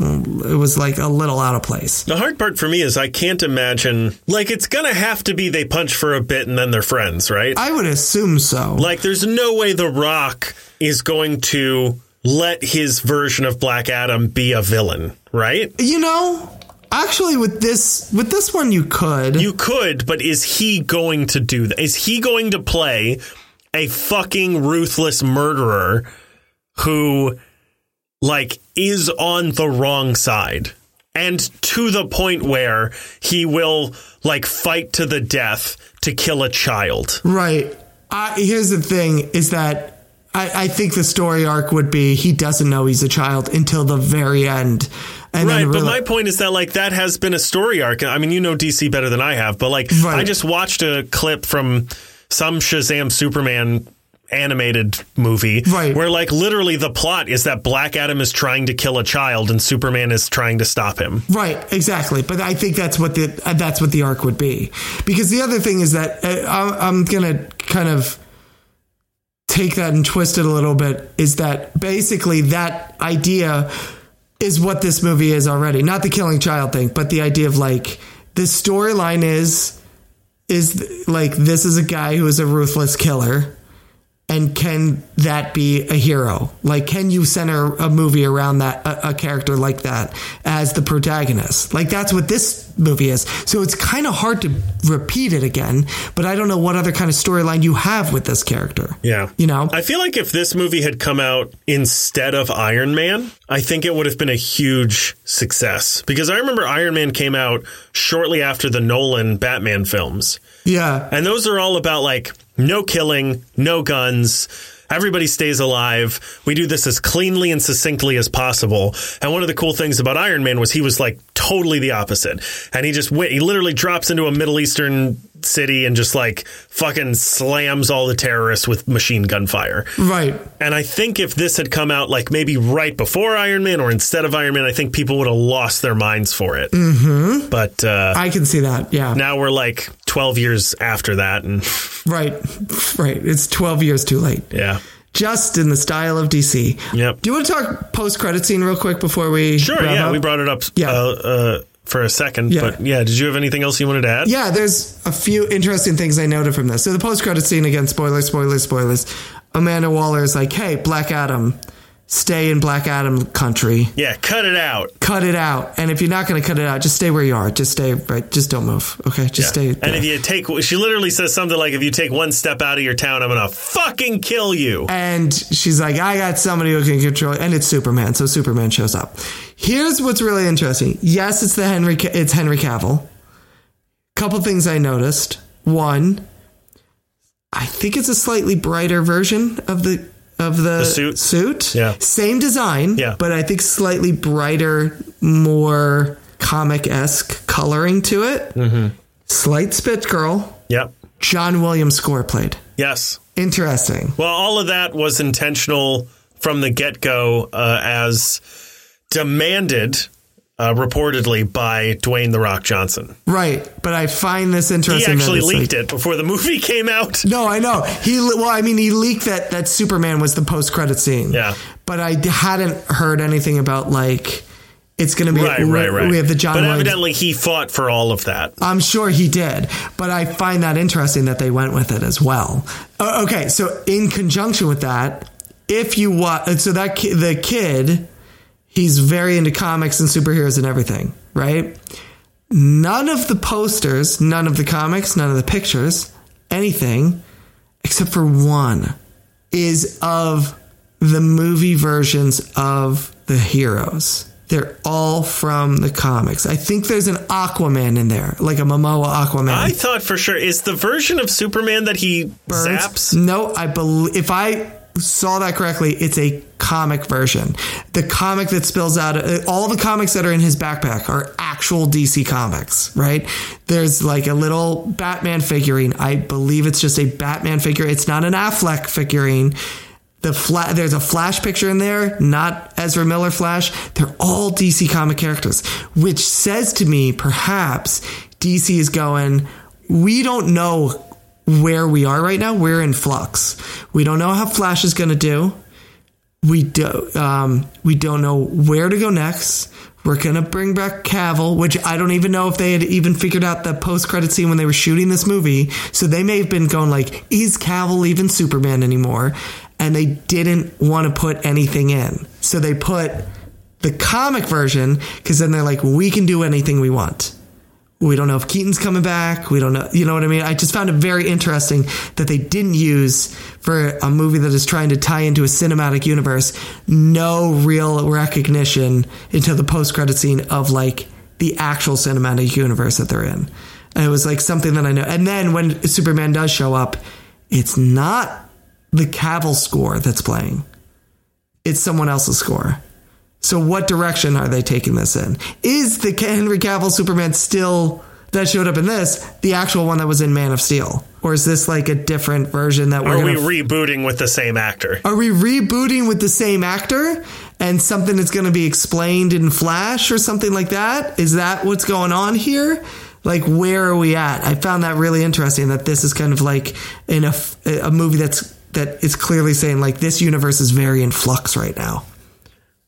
it was like a little out of place The hard part for me is I can't imagine like it's gonna have to be they punch for a bit and then they're friends, right? I would assume so like there's no way The Rock is going to let his version of Black Adam be a villain, right? You know, actually, with this with this one, you could. You could, but is he going to do that? Is he going to play a fucking ruthless murderer who, like, is on the wrong side? And to the point where he will, like, fight to the death to kill a child. right. I, here's the thing: is that I, I think the story arc would be he doesn't know he's a child until the very end, and Right, but my point is that like that has been a story arc. I mean, you know DC better than I have, but like Right. I just watched a clip from some Shazam Superman animated movie Right. where like literally the plot is that Black Adam is trying to kill a child and Superman is trying to stop him. Right, exactly. But I think that's what the uh, that's what the arc would be. Because the other thing is that uh, I'm, I'm gonna kind of take that and twist it a little bit. Is that basically that idea is what this movie is already? Not the killing child thing, but the idea of like the storyline is is like this is a guy who is a ruthless killer and can that be a hero like can you center a movie around that a, a character like that as the protagonist like that's what this movie is so it's kind of hard to repeat it again but i don't know what other kind of storyline you have with this character Yeah. you know I feel like if this movie had come out instead of Iron Man, I think it would have been a huge success. Because I remember Iron Man came out shortly after the Nolan Batman films. Yeah And those are all about like no killing, no guns. Everybody stays alive. We do this as cleanly and succinctly as possible. And one of the cool things about Iron Man was he was like totally the opposite. And he just went, he literally drops into a Middle Eastern city and just like fucking slams all the terrorists with machine gun fire. right And I think if this had come out like maybe right before Iron Man or instead of Iron Man, I think people would have lost their minds for it. Mm-hmm. But uh, i can see that yeah now we're like 12 years after that. And right right it's 12 years too late yeah. just in the style of dc Yep. do you want to talk post-credit scene real quick before we Sure. Yeah. up? We brought it up Yeah. uh, uh, for a second. Yeah. But yeah, did you have anything else you wanted to add? Yeah, there's a few interesting things I noted from this. So the post credit scene again, spoilers, spoilers, spoilers. Amanda Waller is like, "Hey, Black Adam, stay in Black Adam country. Yeah. Cut it out. Cut it out. And if you're not going to cut it out, just stay where you are. Just stay right. Just don't move. Okay, just stay. And if you take, she literally says something like, if you take one step out of your town, I'm going to fucking kill you. And she's like, I got somebody who can control it. And it's Superman. So Superman shows up. Here's what's really interesting. Yes, it's the Henry, it's Henry Cavill. Couple things I noticed. One, I think it's a slightly brighter version of the, of the, suit? suit. Yeah. Same design. Yeah. But I think slightly brighter, more comic esque coloring to it. Mm-hmm. Slight spit curl. Yep. John Williams score played. Yes. Interesting. Well, all of that was intentional from the get go, uh, as demanded, uh, reportedly by Dwayne the Rock Johnson. Right. But I find this interesting. that actually leaked like- it before the movie came out. No, I know. He well, I mean, he leaked that that Superman was the post credit scene. Yeah. But I hadn't heard anything about like it's going to be Right, right, right. We have the John. But Williams- evidently, he fought for all of that. I'm sure he did, but I find that interesting that they went with it as well. Uh, okay, so in conjunction with that, if you watch, so that ki- the kid, he's very into comics and superheroes and everything, right? None of the posters, none of the comics, none of the pictures, anything, except for one, is of the movie versions of the heroes. They're all from the comics. I think there's an Aquaman in there, like a Momoa Aquaman. I thought for sure is the version of Superman that he Burns. zaps. No, I believe if I saw that correctly, it's a comic version. The comic that spills out uh, all the comics that are in his backpack are actual DC comics, right? There's like a little Batman figurine. I believe it's just a Batman figure. It's not an Affleck figurine. The fla- there's a Flash picture in there, not Ezra Miller Flash. They're all DC comic characters, which says to me perhaps DC is going, we don't know where we are right now. We're in flux. We don't know how Flash is going to do. We do. Um, we don't know where to go next. We're gonna bring back Cavill, which I don't even know if they had even figured out the post-credit scene when they were shooting this movie. So they may have been going like, "Is Cavill even Superman anymore?" And they didn't want to put anything in, so they put the comic version because then they're like, "We can do anything we want." We don't know if Keaton's coming back. We don't know. You know what I mean? I just found it very interesting that they didn't use for a movie that is trying to tie into a cinematic universe no real recognition until the post credit scene of like the actual cinematic universe that they're in. And it was like something that I know. And then when Superman does show up, it's not the Cavill score that's playing. It's someone else's score. So what direction are they taking this in? Is the Henry Cavill Superman still that showed up in this the actual one that was in Man of Steel, or is this like a different version that we're Are we gonna? rebooting with the same actor? are we rebooting with the same actor and something that's going to be explained in Flash or something like that? Is that what's going on here? Like where are we at? I found that really interesting that this is kind of like in a, a movie that's that is clearly saying like this universe is very in flux right now.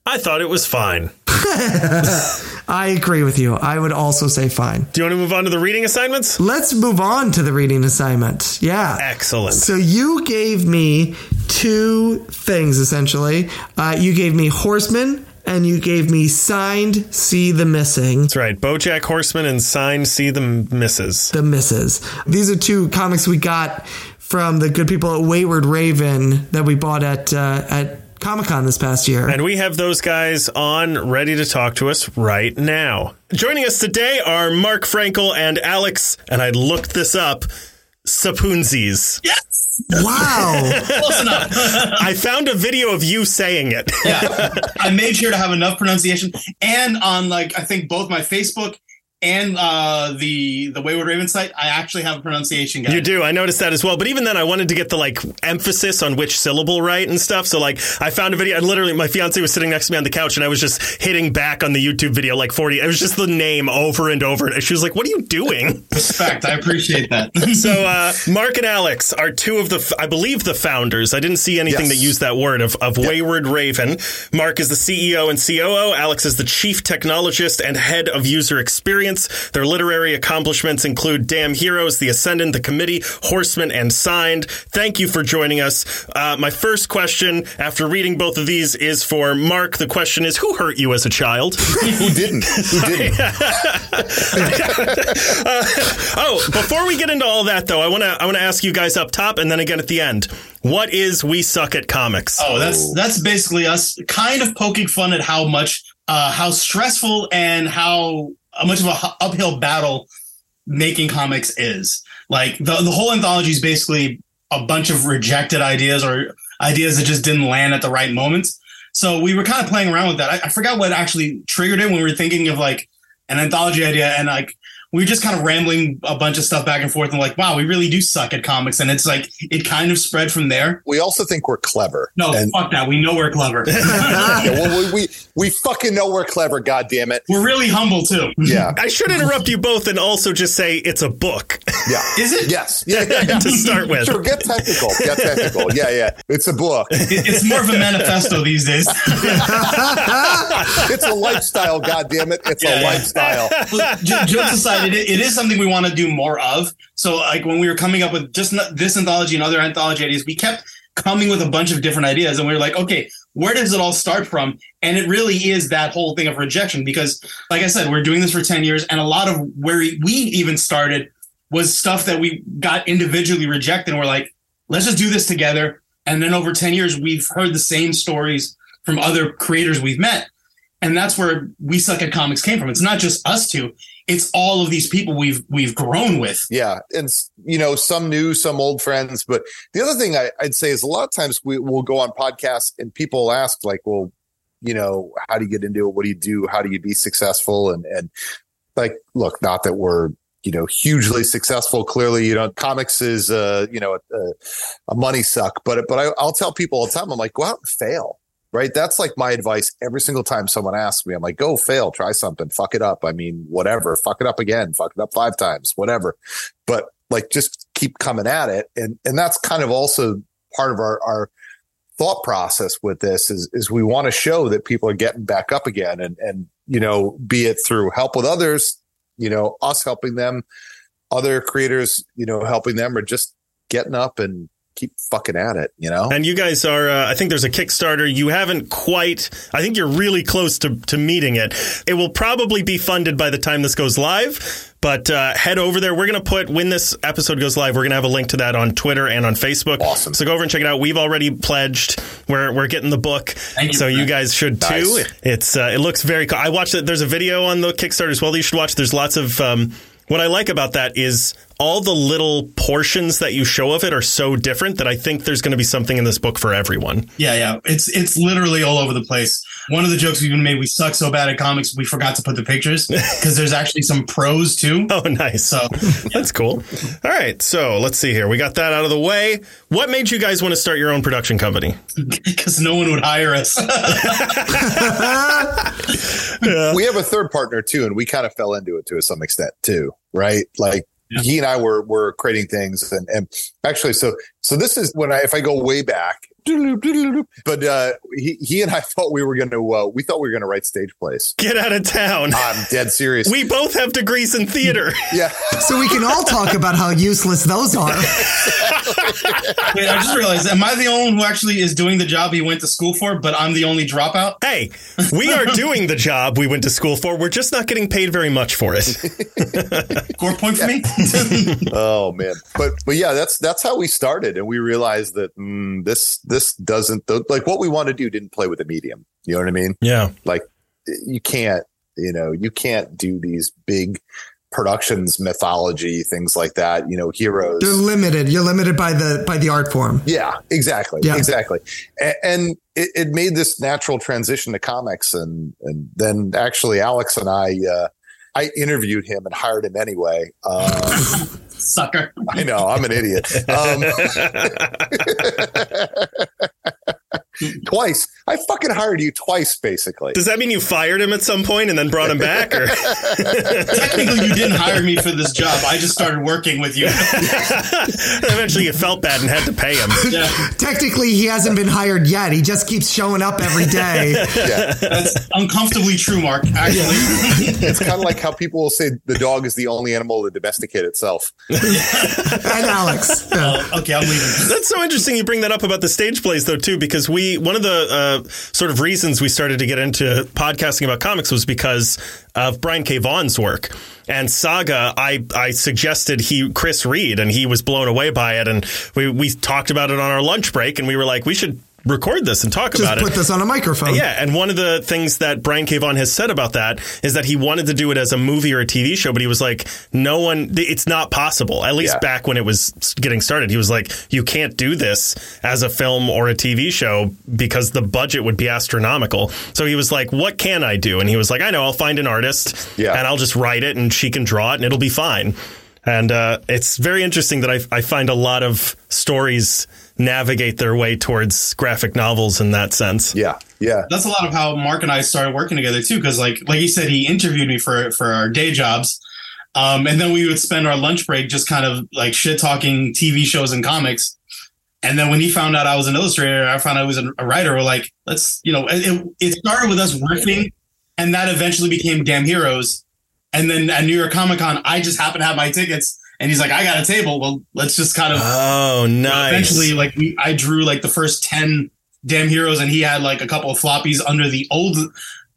I thought it was fine. I agree with you. I would also say fine. Do you want to move on to the reading assignments? Let's move on to the reading assignment. Yeah. Excellent. So you gave me two things essentially. Uh, you gave me Horsemen and you gave me Signed C the Missing. That's right. Bojack Horseman and Signed C the Misses. The Misses. These are two comics we got from the good people at Wayward Raven that we bought at uh, at Comic Con this past year. And we have those guys on ready to talk to us right now. Joining us today are Mark Frankel and Alex, and I looked this up, Sapountzis. Yes. wow. Close enough. I found a video of you saying it. yeah. I made sure to have enough pronunciation. And on like I think both my Facebook and uh the the Wayward Raven site, I actually have a pronunciation guide. You do. I noticed that as well. But even then, I wanted to get the like emphasis on which syllable right and stuff. So like, I found a video. And literally, my fiance was sitting next to me on the couch, and I was just hitting back on the YouTube video like forty. It was just the name over and over. And she was like, "What are you doing?" Respect. I appreciate that. so uh, Mark and Alex are two of the, I believe, the founders. I didn't see anything Yes. that used that word of, of Wayward Raven. Mark is the CEO and COO. Alex is the chief technologist and head of user experience. Their literary accomplishments include Damn Heroes, The Ascendant, The Committee, Horsemen, and Signed. Thank you for joining us. Uh, my first question after reading both of these is for Mark. The question is, who hurt you as a child? Who didn't? Who didn't? Oh, before we get into all that though, I want to I want to ask you guys up top and then again at the end. What is we suck at comics? Oh, that's that's basically us kind of poking fun at how much uh how stressful and how, how much of a uphill battle making comics is. Like the the whole anthology is basically a bunch of rejected ideas or ideas that just didn't land at the right moments. So we were kind of playing around with that. I, I forgot what actually triggered it when we were thinking of like an anthology idea, and like we were just kind of rambling a bunch of stuff back and forth and like, wow, we really do suck at comics. And it's like, it kind of spread from there. We also think we're clever. No, and, fuck that. We know we're clever. yeah, well, we, we, we fucking know we're clever, God damn it. We're really humble too. Yeah. I should interrupt you both and also just say it's a book. Yeah. Is it? Yes. Yeah, yeah, yeah. to start with. Sure, get technical. Get technical. Yeah, yeah. It's a book. It's more of a manifesto these days. it's a lifestyle, God damn it. It's Yeah, a yeah. lifestyle. J- jokes aside, it, it is something we want to do more of. So, like when we were coming up with just this anthology and other anthology ideas, we kept coming with a bunch of different ideas, and we were like, okay, where does it all start from? And it really is that whole thing of rejection, because, like I said, we're doing this for ten years, and a lot of where we even started was stuff that we got individually rejected, and we're like, let's just do this together. And then over ten years, we've heard the same stories from other creators we've met. And that's where we suck at comics came from. It's not just us two; it's all of these people we've we've grown with. Yeah. And, you know, some new, some old friends. But the other thing I, I'd say is a lot of times we will go on podcasts and people ask, like, well, you know, how do you get into it? What do you do? How do you be successful? And, and like, look, not that we're, you know, hugely successful. Clearly, you know, comics is, uh, you know, a, a money suck. But, but I, I'll tell people all the time, I'm like, go out and fail. Right. That's like my advice every single time someone asks me. I'm like, go fail, try something, fuck it up. I mean, whatever, fuck it up again, fuck it up five times, whatever. But like, just keep coming at it. And, and that's kind of also part of our, our thought process with this is, is we want to show that people are getting back up again and, and, you know, be it through help with others, you know, us helping them, other creators, you know, helping them or just getting up and keep fucking at it, you know? And you guys are, uh, I think there's a Kickstarter. You haven't quite, I think you're really close to, to meeting it. It will probably be funded by the time this goes live, but uh, head over there. We're going to put, when this episode goes live, we're going to have a link to that on Twitter and on Facebook. Awesome. So go over and check it out. We've already pledged. We're, we're getting the book. you so for you guys should too. Nice. It's, uh, it looks very cool. I watched it. There's a video on the Kickstarter as well that you should watch. There's lots of, um, what I like about that is all the little portions that you show of it are so different that I think there's going to be something in this book for everyone. Yeah, yeah. It's it's literally all over the place. One of the jokes we've even made, we suck so bad at comics, we forgot to put the pictures because there's actually some pros too. Oh, nice. So That's cool. All right. So let's see here. We got that out of the way. What made you guys want to start your own production company? because no one would hire us. we have a third partner too, and we kind of fell into it to some extent too, right? Like Yeah. he and I were were creating things, and and actually, so so this is when I if I go way back, but uh, he he and I thought we were going to uh, we thought we were going to write stage plays. Get out of town. I'm dead serious. We both have degrees in theater. yeah, So we can all talk about how useless those are. Wait, I just realized, am I the only one who actually is doing the job he went to school for, but I'm the only dropout? hey, we are doing the job we went to school for. We're just not getting paid very much for it. Score point for me? oh man but but yeah that's that's how we started and we realized that mm, this this doesn't like what we want to do didn't play with the medium you know what i mean Yeah. like you can't you know you can't do these big productions mythology things like that you know heroes They're limited. You're limited by the by the art form. yeah exactly Yeah. exactly and, and it, it made this natural transition to comics and and then actually alex and i uh I interviewed him and hired him anyway. Um, Sucker. I know I'm an idiot. Um, twice. I fucking hired you twice, basically. Does that mean you fired him at some point and then brought him back? Or Technically, you didn't hire me for this job. I just started working with you. eventually you felt bad and had to pay him? Yeah, Technically, he hasn't been hired yet. He just keeps showing up every day. Yeah, that's uncomfortably true, Mark. Actually, it's kind of like how people will say the dog is the only animal to domesticate itself. and Alex. Uh, okay, I'm leaving. That's so interesting you bring that up about the stage plays though too because we one of the uh, sort of reasons we started to get into podcasting about comics was because of Brian K. Vaughan's work. And Saga, I, I suggested he Chris read, and he was blown away by it. And we, we talked about it on our lunch break, and we were like, we should record this and talk Just about put it. Put this on a microphone. Yeah, and one of the things that Brian K. Vaughan has said about that is that he wanted to do it as a movie or a TV show, but he was like, no one, it's not possible. At least Yeah. back when it was getting started, he was like, you can't do this as a film or a TV show because the budget would be astronomical. So he was like, what can I do? And he was like, I know, I'll find an artist Yeah. and I'll just write it and she can draw it and it'll be fine. And uh, it's very interesting that I, I find a lot of stories navigate their way towards graphic novels in that sense. Yeah, yeah, that's a lot of how Mark and I started working together too. Because like like he said, he interviewed me for for our day jobs, um, and then we would spend our lunch break just kind of like shit talking TV shows and comics. And then when he found out I was an illustrator, I found out I was a writer. We're like, let's you know, it, it started with us riffing, and that eventually became Damn Heroes. And then at New York Comic Con, I just happened to have my tickets, and he's like, I got a table. Well, let's just kind of Oh, nice. eventually like we I drew like the first 10 damn heroes and he had like a couple of floppies under the old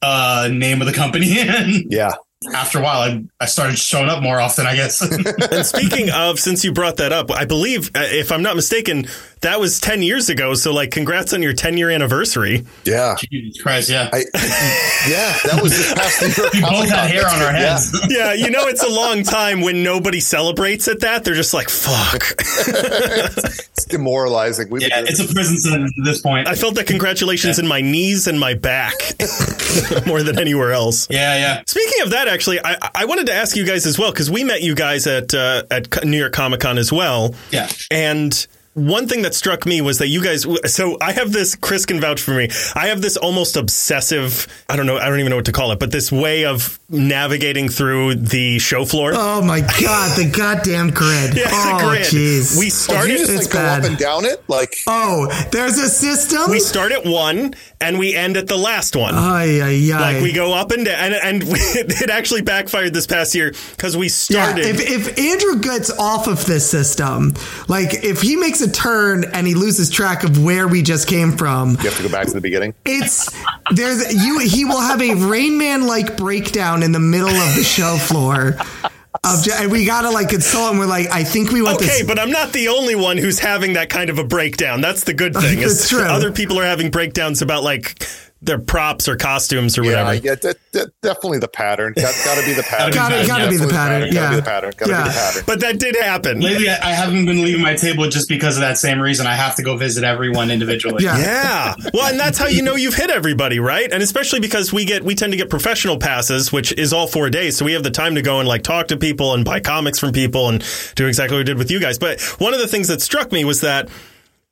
uh name of the company yeah. After a while I, I started showing up more often I guess and speaking of, since you brought that up, I believe, uh, if I'm not mistaken, that was 10 years ago. So, like, congrats on your 10 year anniversary. Yeah. Jesus Christ yeah I, yeah, that was this past New York we both Comic had hair on our heads. Yeah. heads Yeah, you know, it's a long time when nobody celebrates at that. They're just like, fuck. It's demoralizing. We've yeah it's a prison sentence at this point I felt the congratulations in my knees and my back more than anywhere else. yeah yeah Speaking of that, actually, I, I wanted to ask you guys as well because we met you guys at uh, at New York Comic Con as well. yeah And one thing that struck me was that you guys. So I have this. Chris can vouch for me. I have this almost obsessive. I don't know. I don't even know what to call it. But this way of navigating through the show floor. Oh my god, the goddamn grid. Yeah, oh the grid. jeez. We Oh, started. you just It's like go bad. up and down it? Like oh, there's a system. we start at one and we end at the last one. Ay, ay, ay. like we go up and down, and, and it actually backfired this past year because we Yeah, started. if, if Andrew gets off of this system, like if he makes a turn and he loses track of where we just came from, you have to go back to the beginning. it's there's you he will have a Rain Man like breakdown in the middle of the show floor. Of, and we gotta like consult and we're like, I think we want to Okay, this. but I'm not the only one who's having that kind of a breakdown. That's the good thing. is That's true. Other people are having breakdowns about like their props or costumes or whatever. yeah, that, that, definitely the pattern. Got, got to be the pattern. Gotta- gotta be the Definitely pattern, Got to yeah. be the pattern. Got to Yeah. be the pattern. But that did happen. lately I I haven't been leaving my table just because of that same reason I have to go visit everyone individually Yeah. Yeah. Well, and that's how you know you've hit everybody, right? And especially because we get we tend to get professional passes, which is all four days, so we have the time to go and like talk to people and buy comics from people and do exactly what we did with you guys. But one of the things that struck me was that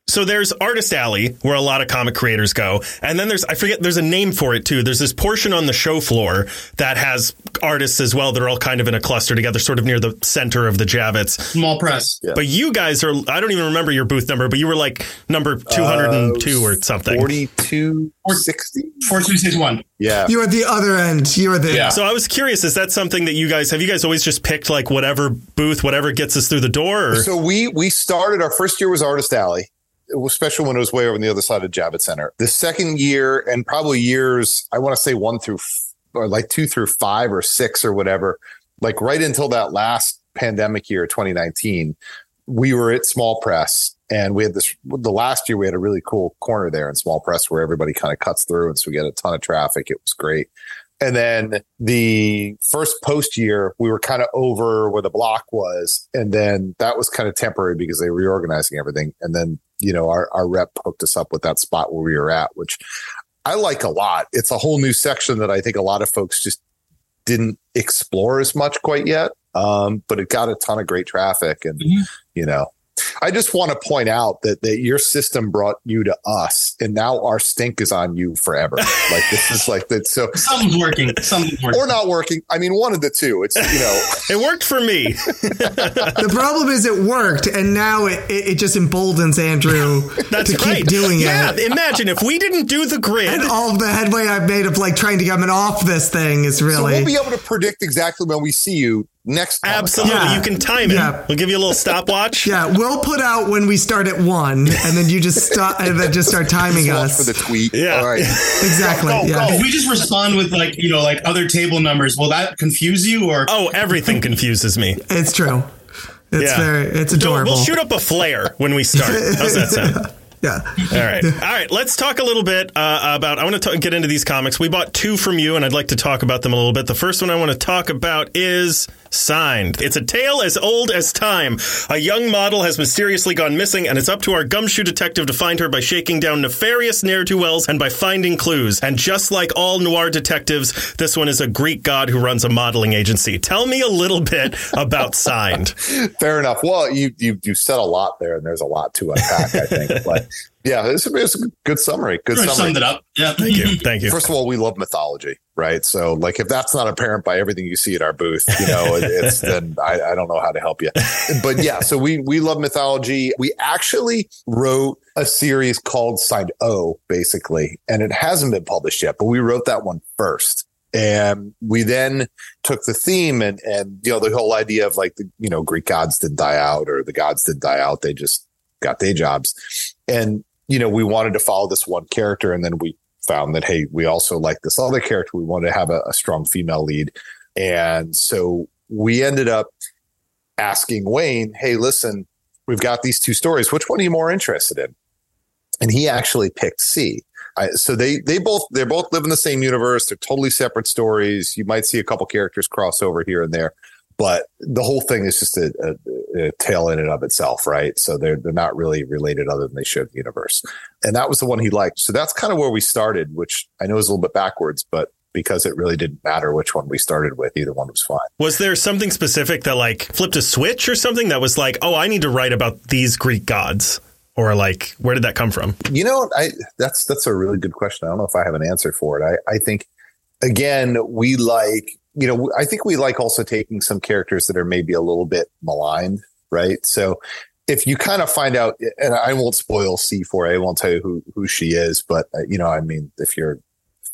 so there's Artist Alley where a lot of comic creators go, and then there's I forget there's a name for it too. There's this portion on the show floor that has artists as well that are all kind of in a cluster together, sort of near the center of the Javits. small press Yeah. But you guys are I don't even remember your booth number, but you were like number uh, 202 or something. 42, 60? 4261 Yeah. You're at the other end. You're the Yeah. So I was curious, is that something that you guys have you guys always just picked like whatever booth, whatever gets us through the door? Or? So we we started our first year was Artist Alley, especially when it was way over on the other side of Javits Center. The second year and probably years, I want to say one through or like two through five or six or whatever, like right until that last pandemic year, 2019, we were at Small Press and we had this the last year we had a really cool corner there in Small Press where everybody kind of cuts through and so we get a ton of traffic. It was great. And then the first post year, we were kind of over where the block was. And then that was kind of temporary because they were reorganizing everything. And then, you know, our, our rep hooked us up with that spot where we were at, which I like a lot. It's a whole new section that I think a lot of folks just didn't explore as much quite yet. Um, but it got a ton of great traffic. And, Mhm. you know, I just want to point out that, that your system brought you to us and now our stink is on you forever. like this is like that. So, something's working something's working or not working. I mean, one of the two. It's you know, it worked for me. The problem is it worked, and now it, it, it just emboldens Andrew That's to keep right. doing yeah, it. imagine if we didn't do the grid. And all of the headway I've made of like trying to get him off this thing is really. so really. we'll be able to predict exactly when we see you next. Comic-Con. Absolutely, Yeah. you can time it. Yeah. We'll give you a little stopwatch. yeah, we'll put out when we start at one, and then you just stop, and then just start timing Just us. for the tweet. Yeah. All right. exactly. Go, go, yeah. go. we just respond with like you know like other table numbers will that confuse you or Oh, everything confuses me. It's true. It's Yeah. very. It's adorable. We'll shoot up a flare when we start. How's that sound? Yeah. All right. All right. Let's talk a little bit uh, about. I want to get into these comics. We bought two from you, and I'd like to talk about them a little bit. The first one I want to talk about is Signed. It's a tale as old as time. A young model has mysteriously gone missing, and it's up to our gumshoe detective to find her by shaking down nefarious ne'er do wells and by finding clues. And just like all noir detectives, this one is a Greek god who runs a modeling agency. Tell me a little bit about Signed. Fair enough. Well, you you you said a lot there, and there's a lot to unpack. I think, but yeah, it's, it's a good summary. Good summary. summed it up. Yeah. Thank you. Thank you. First of all, we love mythology, right? So, like, if that's not apparent by everything you see at our booth, you know, it's then I, I don't know how to help you. But yeah, so we we love mythology. We actually wrote a series called Signed O, basically, and it hasn't been published yet, but we wrote that one first. And we then took the theme and and you know the whole idea of like the you know Greek gods didn't die out or the gods didn't die out; they just got day jobs. And you know we wanted to follow this one character, and then we found that hey, we also like this other character. We wanted to have a, a strong female lead, and so we ended up asking Wayne, "Hey, listen, we've got these two stories. Which one are you more interested in?" And he actually picked C. I, so they they both they both live in the same universe. They're totally separate stories. You might see a couple characters cross over here and there, but the whole thing is just a, a, a tale in and of itself, right? So they're they're not really related other than they share the universe. And that was the one he liked. So that's kind of where we started, which I know is a little bit backwards, but because it really didn't matter which one we started with, either one was fine. Was there something specific that like flipped a switch or something that was like, oh, I need to write about these Greek gods? Or like, where did that come from? You know, I that's that's a really good question. I don't know if I have an answer for it. I I think again, we like you know, I think we like also taking some characters that are maybe a little bit maligned, right? So if you kind of find out, and I won't spoil C for you, I won't tell you who who she is, but uh, you know, I mean, if you're a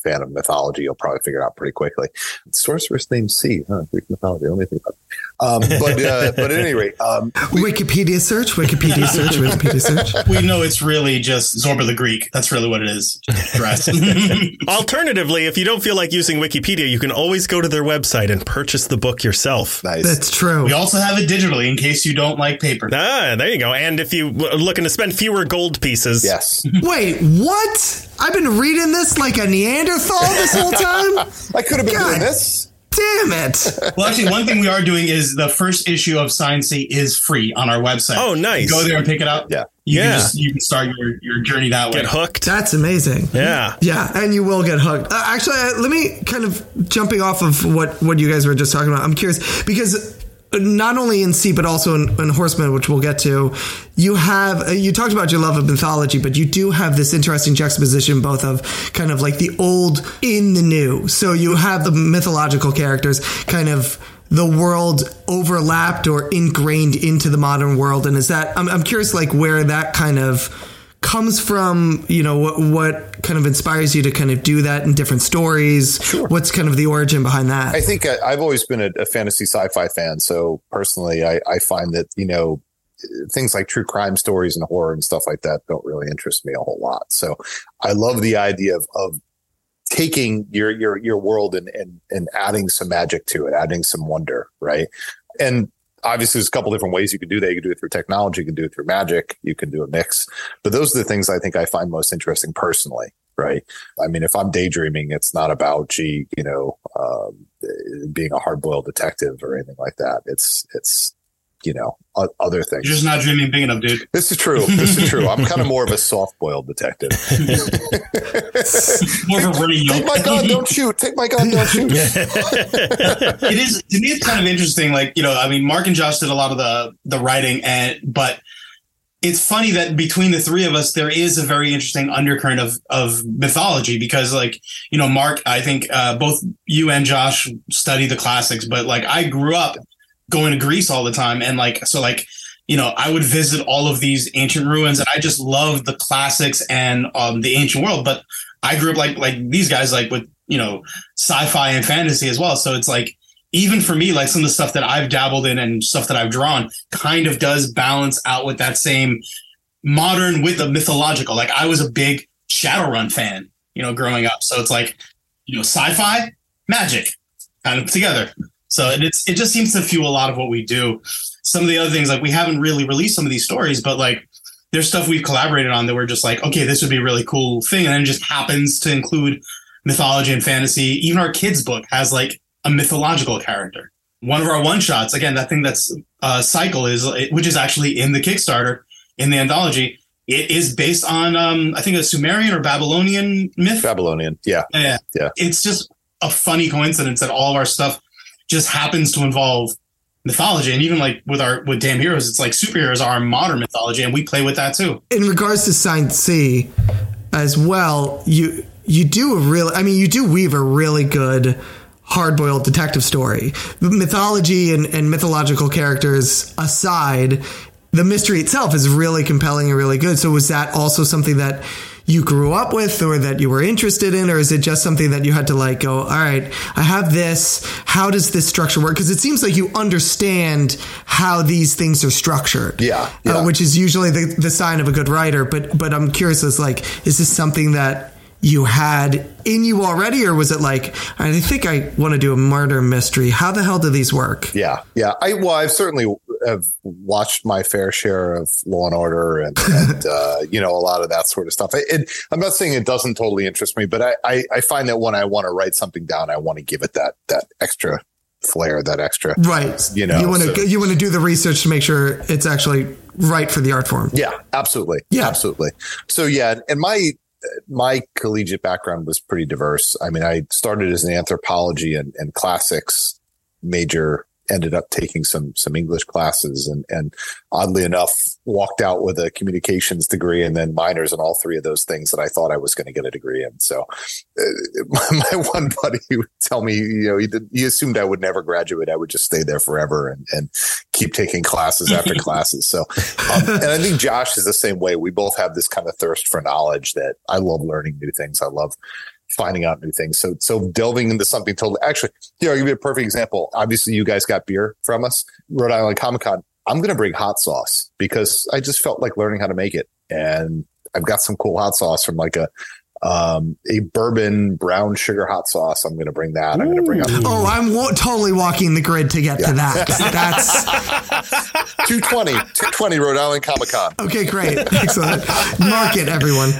fan of mythology, you'll probably figure it out pretty quickly. Sorceress named C, huh? Greek mythology. Let me think about it. Um, but uh, but at any rate, um, Wikipedia search, Wikipedia search, Wikipedia search. we know it's really just Zorba the Greek. That's really what it is. Alternatively, if you don't feel like using Wikipedia, you can always go to their website and purchase the book yourself. nice. That's true. we also have it digitally in case you don't like paper. Ah, there you go. And if you are looking to spend fewer gold pieces, yes, Wait, what? I've been reading this like a Neanderthal this whole time? I could have been God. doing this. Damn it. Well, actually, one thing we are doing is the first issue of Signed C is free on our website. Oh, nice. Go there and pick it up. Yeah. You Yeah. Can just, you can start your, your journey that way. get hooked. That's amazing. Yeah. Yeah, and you will get hooked. Uh, actually, uh, let me kind of jumping off of what what you guys were just talking about. I'm curious because not only in C but also in, in Horsemen, which we'll get to, you have uh, you talked about your love of mythology, but you do have this interesting juxtaposition both of kind of like the old in the new. So you have the mythological characters kind of the world overlapped or ingrained into the modern world and is that I'm, I'm curious like where that kind of comes from you know what, what kind of inspires you to kind of do that in different stories what's kind of the origin behind that I think I, I've always been a, a fantasy sci-fi fan. So personally, I, I find that you know things like true crime stories and horror and stuff like that don't really interest me a whole lot. So I love the idea of of taking your your your world and and and adding some magic to it, adding some wonder, right? And obviously, there's a couple different ways you can do that. You can do it through technology, you can do it through magic, you can do a mix. But those are the things I think I find most interesting personally right? I mean, if I'm daydreaming, it's not about, gee, you know, um, being a hard boiled detective or anything like that. It's, it's, you know, other things. You're just not dreaming big enough, dude. this is true. This is true. I'm kind of more of a soft boiled detective. More of a running Take my gun, don't shoot. Take my gun, don't shoot. it is to me it's kind of interesting like you know i mean mark and josh did a lot of the the writing and but it's funny that between the three of us there is a very interesting undercurrent of of mythology because like you know mark i think uh, both you and josh study the classics but like i grew up going to greece all the time. And like so like you know i would visit all of these ancient ruins and i just loved the classics and um the ancient world. But i grew up like like these guys like with you know sci-fi and fantasy as well. So it's like even for me like some of the stuff that i've dabbled in and stuff that i've drawn kind of does balance out with that same modern with the mythological. Like i was a big shadowrun fan you know growing up. So it's like you know sci-fi magic kind of together so it's it just seems to fuel a lot of what we do some of the other things like we haven't really released some of these stories but like there's stuff we've collaborated on that we're just like, okay, this would be a really cool thing, and then it just happens to include mythology and fantasy. Even our kids' book has like a mythological character. One of our one shots, again, that thing that's uh, cycle is, which is actually in the Kickstarter in the anthology. It is based on, um, I think, a Sumerian or Babylonian myth. Babylonian, yeah, Yeah. Yeah. It's just a funny coincidence that all of our stuff just happens to involve mythology. And even like with our with Damn Heroes, it's like superheroes are modern mythology, and we play with that too. in regards to Signed C as well, you you do a real I mean you do weave a really good hard boiled detective story. Mythology and, and mythological characters aside, the mystery itself is really compelling and really good. So was that also something that you grew up with or that you were interested in, or is it just something that you had to like go, all right, I have this. How does this structure work? Because it seems like you understand how these things are structured. Yeah, Uh, which is usually the, the sign of a good writer. But but I'm curious as like, is this something that you had in you already, or was it like, I think I want to do a murder mystery? How the hell do these work? Yeah, yeah. I well, I've certainly have watched my fair share of Law and Order and, and uh, you know a lot of that sort of stuff. It, I'm not saying it doesn't totally interest me, but I, I, I find that when I want to write something down, I want to give it that that extra flair, that extra. Right. You know, you want to so- you want to do the research to make sure it's actually right for the art form. Yeah, absolutely. Yeah. absolutely. So yeah, and my my collegiate background was pretty diverse. I mean, I started as an anthropology and, and classics major, ended up taking some some English classes, and and oddly enough, walked out with a communications degree and then minors in all three of those things that I thought I was going to get a degree in. So, uh, my, one buddy would tell me, you know, he did, he assumed I would never graduate. I would just stay there forever and and keep taking classes after classes. So, um, and I think Josh is the same way. We both have this kind of thirst for knowledge that I love learning new things. I love finding out new things. So, so delving into something totally, actually, here, I'll give you a perfect example. Obviously, you guys got beer from us, Rhode Island Comic Con. I'm going to bring hot sauce because I just felt like learning how to make it. And I've got some cool hot sauce from like a, um, a bourbon brown sugar hot sauce. I'm going to bring that. I'm going to bring up Oh, I'm totally walking the grid to get to that. That's 220, 220 Rhode Island Comic Con. okay. Great, excellent. Mark it, everyone.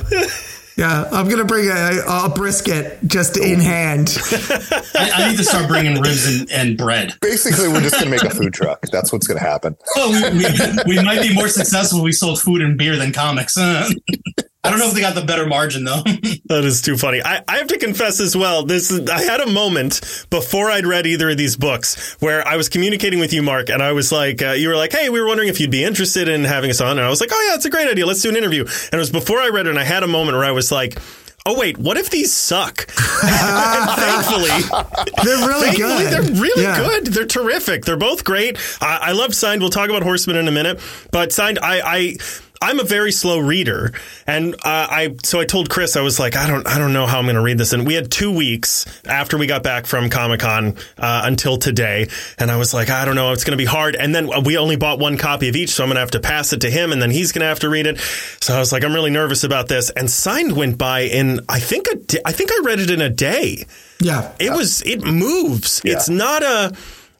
Yeah, I'm gonna bring a, a brisket just in hand. I, I need to start bringing ribs and, and bread. Basically, we're just going to make a food truck. That's what's going to happen. Oh, we, we, we might be more successful if we sold food and beer than comics. Uh, I don't know if they got the better margin though. That is too funny. I, I have to confess as well. This is, I had a moment before I'd read either of these books where I was communicating with you, Mark, and I was like, uh, you were like, "Hey, we were wondering if you'd be interested in having us on," and I was like, "Oh yeah, it's a great idea. Let's do an interview." And it was before I read it, and I had a moment where I was like. Oh wait, what if these suck? thankfully, They're really Thankfully, good. they're really Yeah. good. They're terrific. They're both great. I, I love Signed. We'll talk about Horsemen in a minute, but Signed, I, I I'm a very slow reader, and uh, I so I told Chris I was like I don't I don't know how I'm going to read this, and we had two weeks after we got back from Comic Con uh, until today, and I was like I don't know it's going to be hard, and then we only bought one copy of each, so I'm going to have to pass it to him, and then he's going to have to read it. So I was like I'm really nervous about this, and Signed went by in I think a I think I read it in a day. Yeah. It was. It moves. Yeah. It's not a.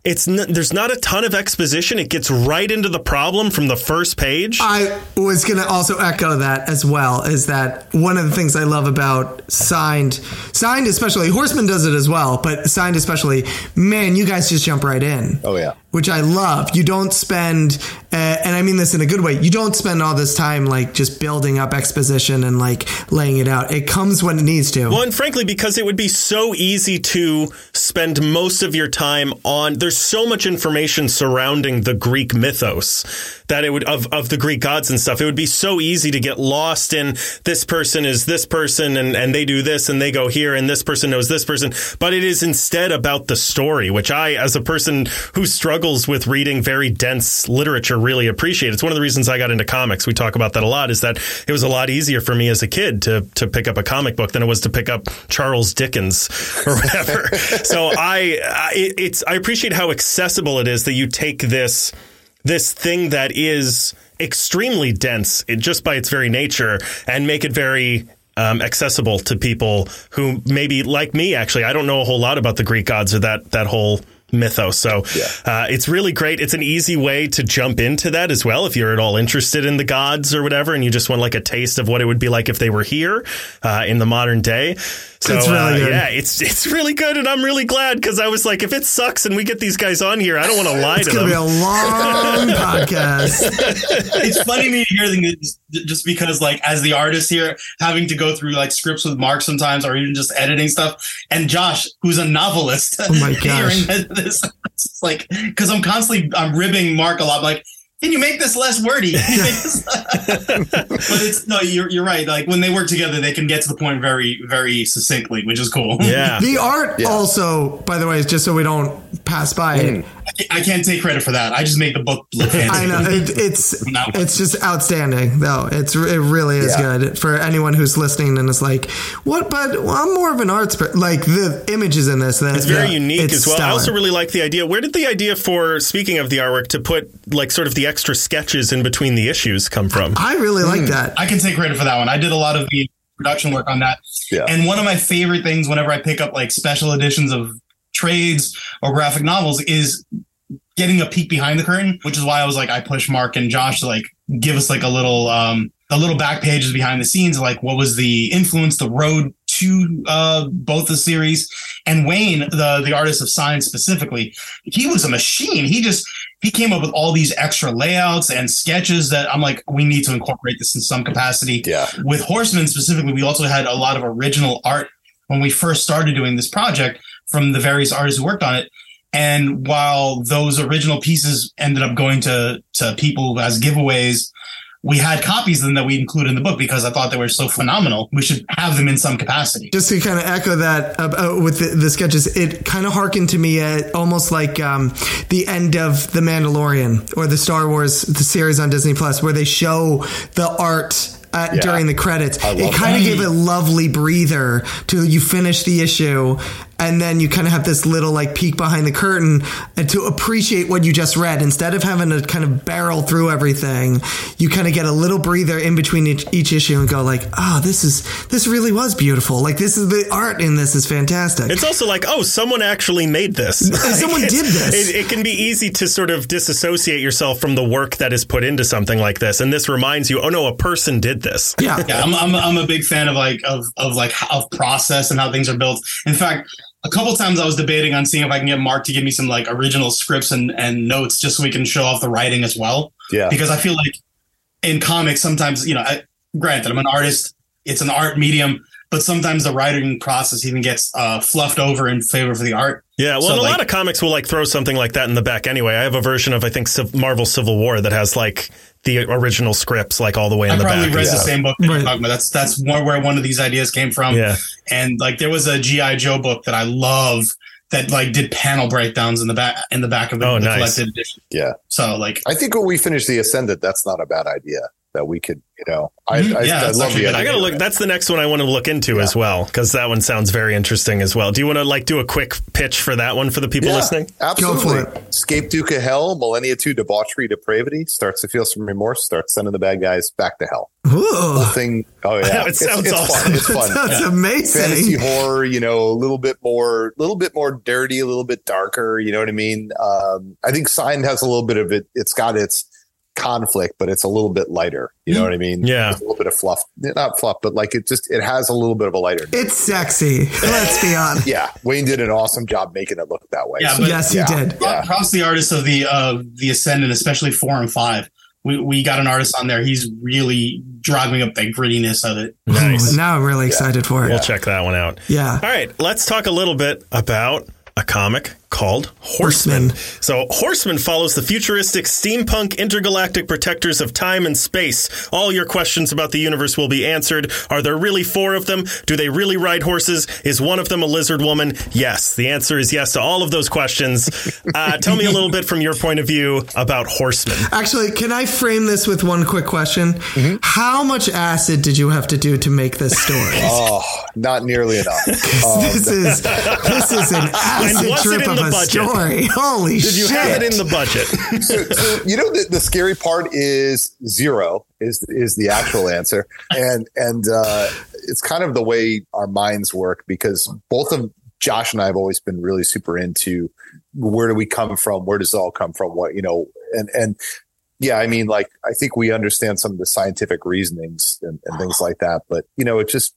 It's n- there's not a ton of exposition. It gets right into the problem from the first page. I was going to also echo that as well. Is that one of the things I love about signed, signed especially. Horsemen does it as well, but signed especially. Man, you guys just jump right in. Oh, yeah. Which I love. You don't spend, uh, and I mean this in a good way. You don't spend all this time like just building up exposition and like laying it out. It comes when it needs to. Well, and frankly, because it would be so easy to spend most of your time on. There's so much information surrounding the Greek mythos that it would of of the Greek gods and stuff. It would be so easy to get lost in this person is this person and and they do this and they go here and this person knows this person. But it is instead about the story, which I, as a person who struggles with reading very dense literature, really appreciate. It's one of the reasons I got into comics. We talk about that a lot. Is that it was a lot easier for me as a kid to to pick up a comic book than it was to pick up Charles Dickens or whatever. so I, I it's I appreciate how accessible it is that you take this this thing that is extremely dense it, just by its very nature and make it very um, accessible to people who maybe like me actually I don't know a whole lot about the Greek gods or that that whole mythos. So Yeah. uh, it's really great. It's an easy way to jump into that as well if you're at all interested in the gods or whatever, and you just want like a taste of what it would be like if they were here uh, in the modern day. So It's really uh, good. yeah, it's it's really good, and I'm really glad because I was like, if it sucks and we get these guys on here, I don't want to lie to them. It's to gonna be a long podcast. it's funny me to hear things just because like as the artist here having to go through like scripts with mark sometimes or even just editing stuff and josh who's a novelist Oh my gosh. hearing this it's like because i'm constantly i'm ribbing mark a lot like can you make this less wordy Can you make this- but it's no you're, you're right like when they work together they can get to the point very very succinctly which is cool Yeah. The art Yeah. also, by the way, is just so we don't pass by it. Mm. i can't take credit for that i just made the book look fancy I know it, it's No. it's just outstanding though. It's it really is Yeah. good for anyone who's listening and is like, what? But well, I'm more of an arts per-. like the images in this. That, It's very yeah, unique it's as well. I also really like the idea. Where did the idea for speaking of the artwork to put like sort of the extra sketches in between the issues come from? I really like that. I can take credit for that one. I did a lot of the production work on that. Yeah. And one of my favorite things whenever I pick up like special editions of trades or graphic novels is getting a peek behind the curtain, which is why I was like, I push Mark and Josh to like give us like a little, um, a little back pages behind the scenes, like what was the influence, the road to uh, both the series. And Wayne, the the artist of Signs specifically, he was a machine. He just he came up with all these extra layouts and sketches that I'm like, we need to incorporate this in some capacity Yeah. with Horseman specifically, we also had a lot of original art when we first started doing this project from the various artists who worked on it. And while those original pieces ended up going to to people as giveaways, we had copies of them that we included in the book because I thought they were so phenomenal. We should have them in some capacity. just to kind of echo that uh, uh, with the, the sketches, it kind of harkened to me at almost like um, the end of The Mandalorian or the Star Wars the series on Disney Plus, where they show the art. Uh, Yeah. During the credits, it kind of gave a lovely breather to you finish the issue, and then you kind of have this little like peek behind the curtain and to appreciate what you just read. Instead of having to kind of barrel through everything, you kind of get a little breather in between each, each issue and go like, "Oh, this is this really was beautiful. Like this is the art in this is fantastic." It's also like, oh, someone actually made this. Someone did this. It, it can be easy to sort of disassociate yourself from the work that is put into something like this, and this reminds you, oh no, a person did this. yeah. Yeah, I'm, I'm, I'm a big fan of like of of like of process and how things are built. In fact, a couple times I was debating on seeing if I can get Mark to give me some like original scripts and and notes just so we can show off the writing as well. Yeah. because I feel like in comics sometimes you know, I, granted I'm an artist, it's an art medium, but sometimes the writing process even gets uh, fluffed over in favor for the art. Yeah, well, So, a lot of comics will like throw something like that in the back anyway. I have a version of I think Civ- Marvel Civil War that has like the original scripts like all the way in I the probably back. read the same book that Right. about. That's that's where, where one of these ideas came from. Yeah. and like there was a GI Joe book that I love that like did panel breakdowns in the back in the back of the, Oh, the nice. collected edition. Yeah. So like I think when we finish the Ascendant, that's not a bad idea. That we could, you know, I, Mhm. I, Yeah, I that's love actually the. I gotta look. That's the next one I want to look into as well because that one sounds very interesting as well. Do you want to like do a quick pitch for that one for the people Yeah, listening? Absolutely. Escape Duke of Hell, Millennia 2 debauchery, depravity, starts to feel some remorse, starts sending the bad guys back to hell. Ooh, Thing. Oh, yeah. It sounds awesome. fun. It's fun. that's fantasy amazing. horror, you know, a little bit more, a little bit more dirty, a little bit darker. You know what I mean? Um, I think Signed has a little bit of it. It's got its conflict, but it's a little bit lighter. You know what I mean? Yeah. There's a little bit of fluff, not fluff, but like it just it has a little bit of a lighter. It's sexy. Let's be honest. Yeah, Wayne did an awesome job making it look that way. Yeah, So, but- Yes, you yeah. did. Yeah. across the artists of the uh the Ascendant, especially four and five. We, we got an artist on there. He's really driving up the grittiness of it. Nice. Ooh, now I'm really excited for it. We'll check that one out. Yeah. All right, let's talk a little bit about a comic called Horsemen. Horsemen. So, Horsemen follows the futuristic steampunk intergalactic protectors of time and space. All your questions about the universe will be answered. Are there really four of them? Do they really ride horses? Is one of them a lizard woman? Yes. The answer is yes to all of those questions. Uh, tell me a little bit from your point of view about Horsemen. Actually, can I frame this with one quick question? Mm-hmm. How much acid did you have to do to make this story? Oh, not nearly enough. Um, this is this is an acid trip of the a budget? story. Holy Did you have it in the budget? so, so you know the, the scary part is zero is is the actual answer and and uh it's kind of the way our minds work because both of josh and i have always been really super into where do we come from? Where does it all come from? What, you know, and, and yeah, I mean, like, I think we understand some of the scientific reasonings and, and things like that, but you know, it just,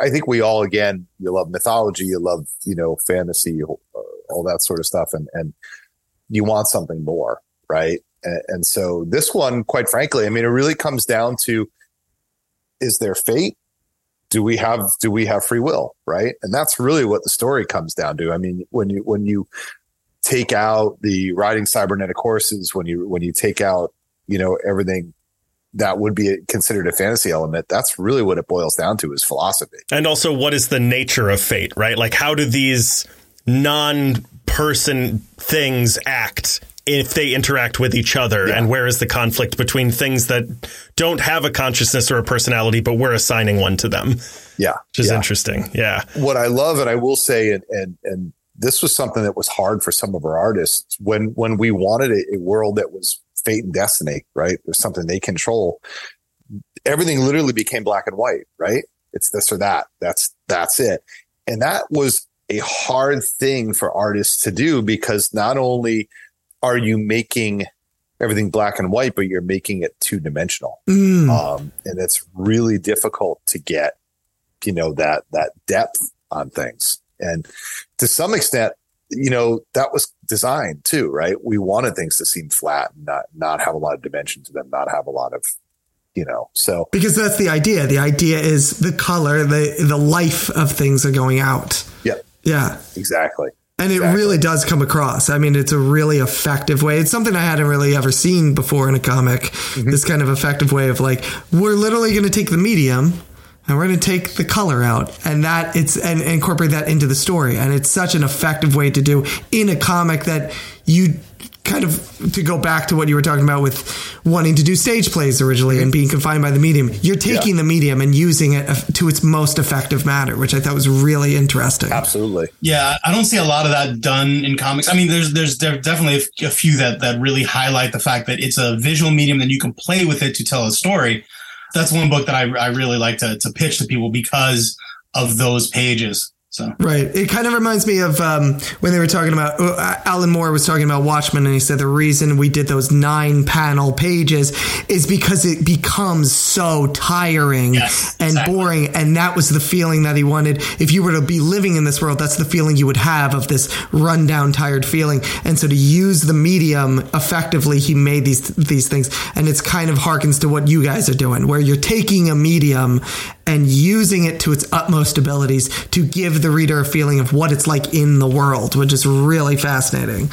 I think we all, again, you love mythology, you love, you know, fantasy, uh, all that sort of stuff. And, and you want something more, right? And, and so this one, quite frankly, I mean, it really comes down to, is there fate? Do we have, do we have free will? Right. And that's really what the story comes down to. I mean, when you, when you take out the riding cybernetic horses, when you, when you take out, you know, everything that would be considered a fantasy element. That's really what it boils down to is philosophy. And also, what is the nature of fate, right? Like, how do these non person things act if they interact with each other? Yeah. And where is the conflict between things that don't have a consciousness or a personality, but we're assigning one to them? Yeah. Which is yeah. interesting. Yeah. What I love, and I will say, and, and, and, this was something that was hard for some of our artists when when we wanted a, a world that was fate and destiny, right? There's something they control. Everything literally became black and white, right? It's this or that. That's that's it. And that was a hard thing for artists to do because not only are you making everything black and white, but you're making it two dimensional. Mm. Um, and it's really difficult to get, you know, that that depth on things. And to some extent, you know, that was designed too, right? We wanted things to seem flat and not, not have a lot of dimension to them, not have a lot of, you know, so. Because that's the idea. The idea is the color, the, the life of things are going out. Yeah. Yeah. Exactly. And it exactly. really does come across. I mean, it's a really effective way. It's something I hadn't really ever seen before in a comic. Mm-hmm. This kind of effective way of like, we're literally going to take the medium and we're going to take the color out and that it's and, and incorporate that into the story. And it's such an effective way to do in a comic that you kind of to go back to what you were talking about with wanting to do stage plays originally and being confined by the medium you're taking yeah. the medium and using it to its most effective manner which i thought was really interesting. Absolutely. Yeah i don't see a lot of that done in comics. I mean there's there's definitely a few that that really highlight the fact that it's a visual medium that you can play with it to tell a story that's one book that I, I really like to, to pitch to people because of those pages. So right, it kind of reminds me of um, when they were talking about uh, Alan Moore was talking about Watchmen, and he said the reason we did those nine panel pages is because it becomes so tiring yes, and exactly. boring, and that was the feeling that he wanted. If you were to be living in this world, that's the feeling you would have of this rundown, tired feeling. And so to use the medium effectively, he made these these things, and it's kind of harkens to what you guys are doing, where you're taking a medium and using it to its utmost abilities to give the reader a feeling of what it's like in the world, which is really fascinating.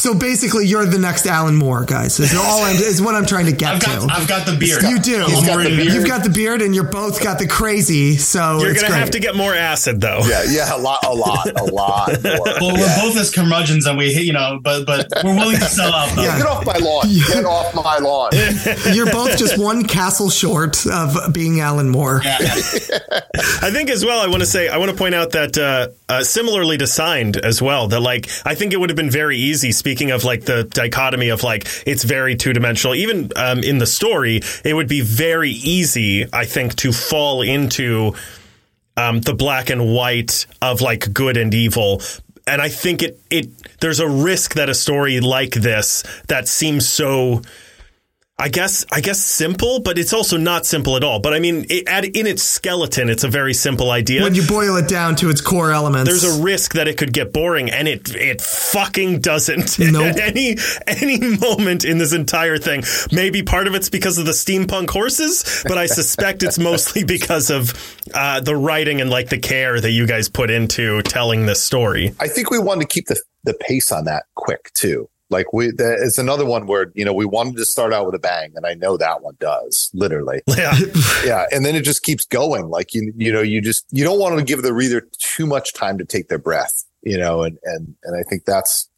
So basically, you're the next Alan Moore, guys. Is all I'm, is what I'm trying to get I've got, to. I've got the beard. You do. You've got the beard, and you're both got the crazy. So you're gonna great. have to get more acid, though. Yeah, yeah, a lot, a lot, a lot. More. Well, we're both as curmudgeons, and we, you know, but but we're willing to sell out. Though. Yeah. Get off my lawn. Get off my lawn. you're both just one castle short of being Alan Moore. Yeah. I think as well. I want to say I want to point out that uh, uh, similarly to signed as well. That like I think it would have been very easy. Speaking of like the dichotomy of like it's very two dimensional. Even um, in the story, it would be very easy, I think, to fall into um, the black and white of like good and evil. And I think it it there's a risk that a story like this that seems so I guess I guess simple, but it's also not simple at all. But I mean, it, at, in its skeleton, it's a very simple idea. When you boil it down to its core elements, there's a risk that it could get boring, and it it fucking doesn't. Nope. at any any moment in this entire thing, maybe part of it's because of the steampunk horses, but I suspect it's mostly because of uh, the writing and like the care that you guys put into telling this story. I think we wanted to keep the the pace on that quick too. Like we, it's another one where you know we wanted to start out with a bang, and I know that one does literally. Yeah, yeah, and then it just keeps going. Like you, you know, you just you don't want to give the reader too much time to take their breath. You know, and and and I think that's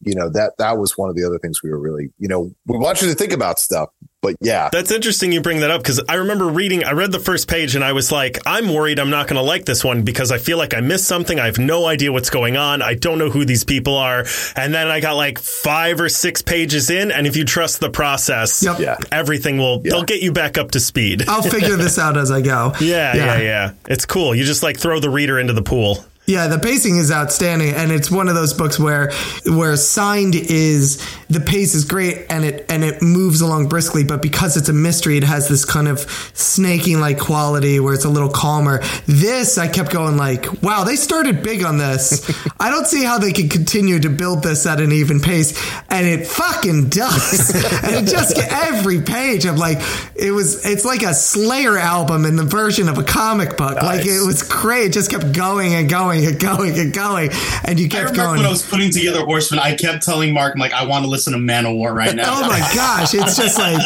you know that that was one of the other things we were really you know we want you to think about stuff but yeah. That's interesting you bring that up because i remember reading i read the first page and i was like i'm worried i'm not going to like this one because i feel like i missed something. I have no idea what's going on. I don't know who these people are. And then i got like five or six pages in and if you trust the process yep. yeah. everything will Yeah. they'll get you back up to speed. I'll figure this out as I go. yeah, yeah. yeah. It's cool. You just like throw the reader into the pool Yeah, the pacing is outstanding, and it's one of those books where where signed is the pace is great and it and it moves along briskly, but because it's a mystery, it has this kind of snaking like quality where it's a little calmer. This I kept going like, wow, they started big on this. I don't see how they can continue to build this at an even pace, and it fucking does. and it just every page, I'm like, it was it's like a Slayer album in the version of a comic book. Nice. Like it was great. It just kept going and going and going and going, and you kept going. When I was putting together Horsemen, I kept telling Mark, I'm like, I want to listen to Manowar right now. oh my gosh, it's just like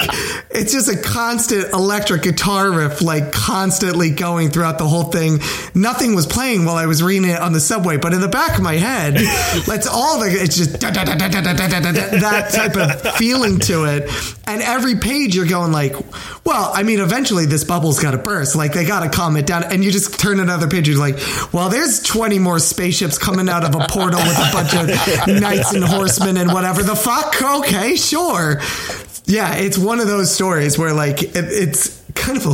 it's just a constant electric guitar riff, like constantly going throughout the whole thing. Nothing was playing while I was reading it on the subway, but in the back of my head, that's all the it's just that type of feeling to it. And every page you're going like, well, I mean, eventually this bubble's got to burst. Like they got to calm it down, and you just turn another page. You're like, well, there's 20 more spaceships coming out of a portal with a bunch of knights and horsemen and whatever the fuck. Okay, sure. Yeah, it's one of those stories where like it, it's kind of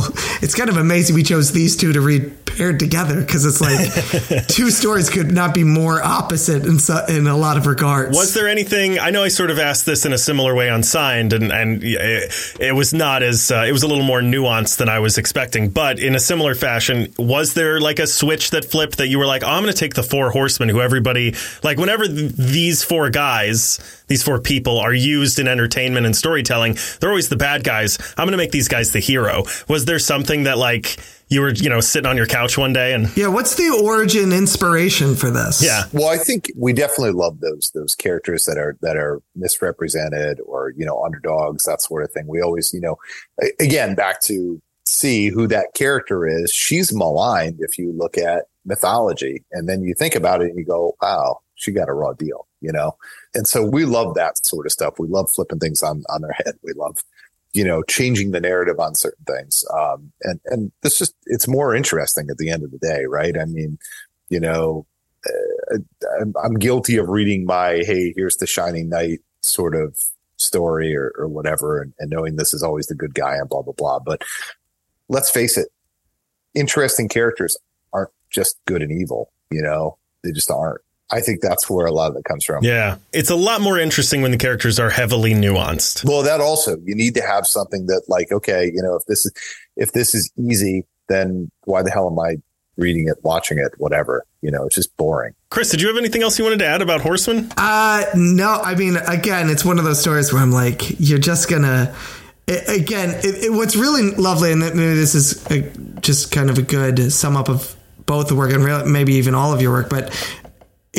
it's kind of amazing we chose these two to read paired together because it's like two stories could not be more opposite in in a lot of regards. Was there anything? I know I sort of asked this in a similar way on Signed, and and it, it was not as uh, it was a little more nuanced than I was expecting. But in a similar fashion, was there like a switch that flipped that you were like, oh, I'm going to take the four horsemen, who everybody like whenever th- these four guys, these four people are used in entertainment and storytelling, they're always the bad guys. I'm going to make these guys the hero. Was there something that like you were, you know, sitting on your couch one day and Yeah, what's the origin inspiration for this? Yeah. Well, I think we definitely love those those characters that are that are misrepresented or, you know, underdogs, that sort of thing. We always, you know, again, back to C who that character is. She's maligned if you look at mythology and then you think about it and you go, wow, she got a raw deal, you know? And so we love that sort of stuff. We love flipping things on, on their head. We love you know, changing the narrative on certain things. Um, and, and this just, it's more interesting at the end of the day, right? I mean, you know, uh, I'm, I'm, guilty of reading my, Hey, here's the shining knight sort of story or, or whatever. And, and knowing this is always the good guy and blah, blah, blah. But let's face it, interesting characters aren't just good and evil, you know, they just aren't. I think that's where a lot of it comes from. Yeah. It's a lot more interesting when the characters are heavily nuanced. Well, that also, you need to have something that like, okay, you know, if this is, if this is easy, then why the hell am I reading it, watching it, whatever? You know, it's just boring. Chris, did you have anything else you wanted to add about Horsemen? Uh, no, I mean, again, it's one of those stories where I'm like, you're just gonna, again, it, it, what's really lovely, and maybe this is a, just kind of a good sum up of both the work and maybe even all of your work, but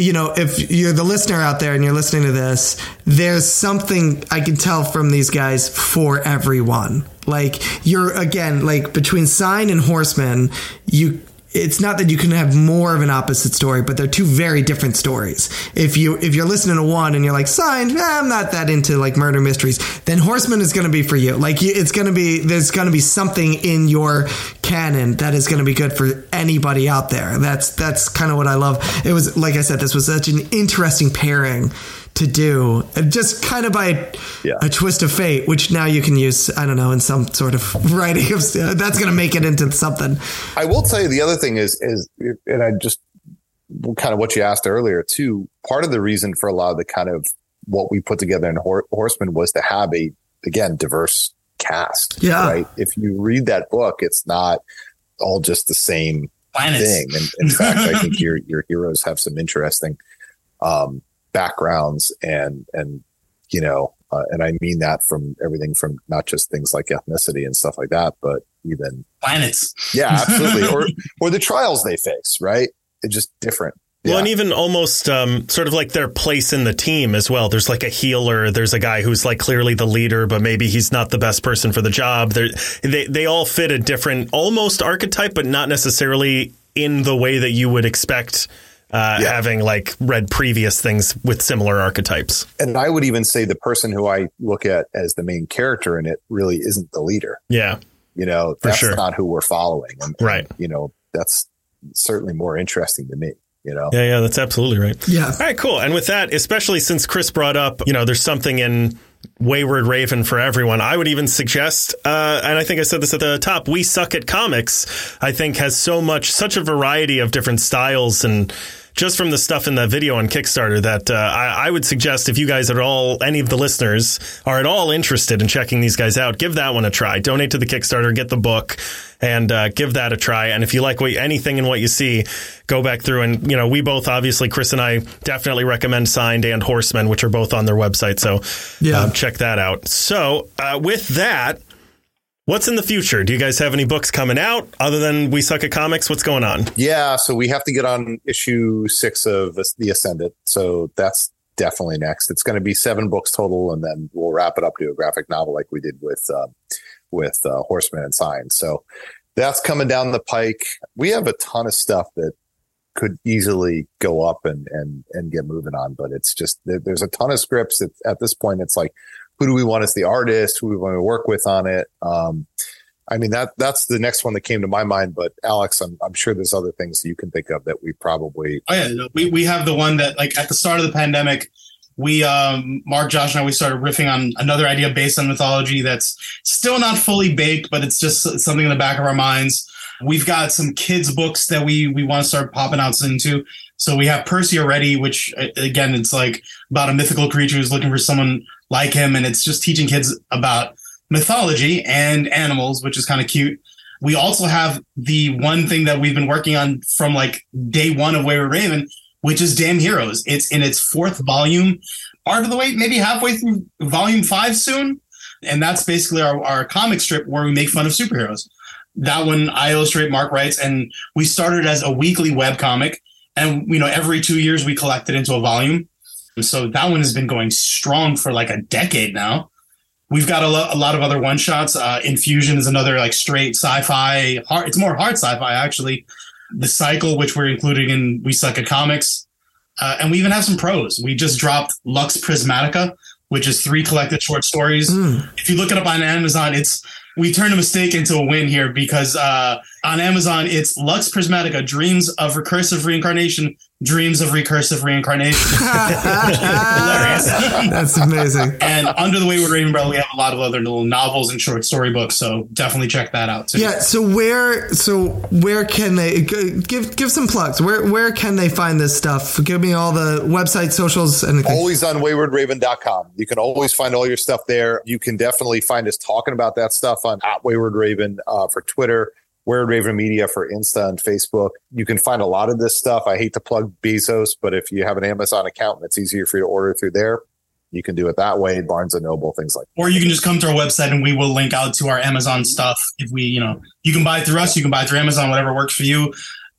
you know, if you're the listener out there and you're listening to this, there's something I can tell from these guys for everyone. Like you're again, like between sign and horsemen, you it's not that you can have more of an opposite story, but they're two very different stories. If you if you're listening to one and you're like, "Signed, eh, I'm not that into like murder mysteries," then Horsemen is going to be for you. Like it's going to be there's going to be something in your canon that is going to be good for anybody out there. That's that's kind of what I love. It was like I said, this was such an interesting pairing to do, just kind of by yeah. a twist of fate, which now you can use, I don't know, in some sort of writing of that's going to make it into something. I will tell you the other thing is, is, and I just kind of what you asked earlier too. Part of the reason for a lot of the kind of what we put together in Horsemen was to have a, again, diverse cast. Yeah. Right. If you read that book, it's not all just the same Planets. thing. And in fact, I think your, your heroes have some interesting, um, backgrounds and and you know uh, and I mean that from everything from not just things like ethnicity and stuff like that, but even planets. Yeah, absolutely. or or the trials they face, right? It's just different. Well, and even almost um, sort of like their place in the team as well. There's like a healer. There's a guy who's like clearly the leader, but maybe he's not the best person for the job. They're, they they all fit a different, almost archetype, but not necessarily in the way that you would expect uh, yeah. having like read previous things with similar archetypes. And I would even say the person who I look at as the main character in it really isn't the leader. Yeah. You know, For that's sure. not who we're following. And, right. And, you know, that's certainly more interesting to me. You know? Yeah, yeah, that's absolutely right. Yeah. All right, cool. And with that, especially since Chris brought up, you know, there's something in Wayward Raven for everyone. I would even suggest, uh, and I think I said this at the top, We Suck at Comics, I think has so much, such a variety of different styles and just from the stuff in that video on Kickstarter that uh, I, I would suggest if you guys are all, any of the listeners are at all interested in checking these guys out, give that one a try. Donate to the Kickstarter, get the book, and uh, give that a try. And if you like what, anything in what you see, go back through and you know we both obviously Chris and I definitely recommend Signed and Horsemen, which are both on their website. So Yeah. um, check that out. So uh, with that. What's in the future? Do you guys have any books coming out other than We Suck at Comics? What's going on? Yeah, so we have to get on issue six of the Ascendant. So that's definitely next. It's going to be seven books total, and then we'll wrap it up to a graphic novel like we did with uh, with uh, Horsemen and Signs. So that's coming down the pike. We have a ton of stuff that could easily go up and and and get moving on, but it's just there's a ton of scripts. At this point, it's like who do we want as the artist? Who do we want to work with on it? Um, I mean that that's the next one that came to my mind. But Alex, I'm I'm sure there's other things that you can think of that we probably Oh yeah, no, we we have the one that like at the start of the pandemic, we um Mark, Josh, and I we started riffing on another idea based on mythology that's still not fully baked, but it's just something in the back of our minds. We've got some kids books that we we want to start popping out too. So we have Percy already, which again, it's like about a mythical creature who's looking for someone like him, and it's just teaching kids about mythology and animals, which is kind of cute. We also have the one thing that we've been working on from like day one of Wayward Raven, which is Damn Heroes. It's in its fourth volume, part of the way, maybe halfway through volume five soon. And that's basically our, our comic strip where we make fun of superheroes. That one I illustrate, Mark writes, and we started as a weekly web comic. And you know, every two years we collect it into a volume. So that one has been going strong for like a decade now. We've got a, lo- a lot of other one shots. Uh, Infusion is another like straight sci-fi. Hard, it's more hard sci-fi actually. The Cycle, which we're including in We Suck at Comics, uh, and we even have some prose. We just dropped Lux Prismatica, which is three collected short stories. If you look it up on Amazon, it's we turned a mistake into a win here because uh, on Amazon it's Lux Prismatica: Dreams of Recursive Reincarnation, Dreams of Recursive Reincarnation. That's amazing. and under the Wayward Raven umbrella, we have a lot of other little novels and short story books. So definitely check that out too. Yeah. So where? So where can they give give some plugs? Where where can they find this stuff? Give me all the website, socials, anything. always on waywardraven.com. You can always find all your stuff there. You can definitely find us talking about that stuff on at Wayward Raven uh, for Twitter, Wayward Raven Media for Insta and Facebook. You can find a lot of this stuff. I hate to plug Bezos, but if you have an Amazon account and it's easier for you to order through there, you can do it that way. Barnes and Noble, things like Or you can just come to our website and we will link out to our Amazon stuff. If we, you know, you can buy through us, you can buy through Amazon, whatever works for you.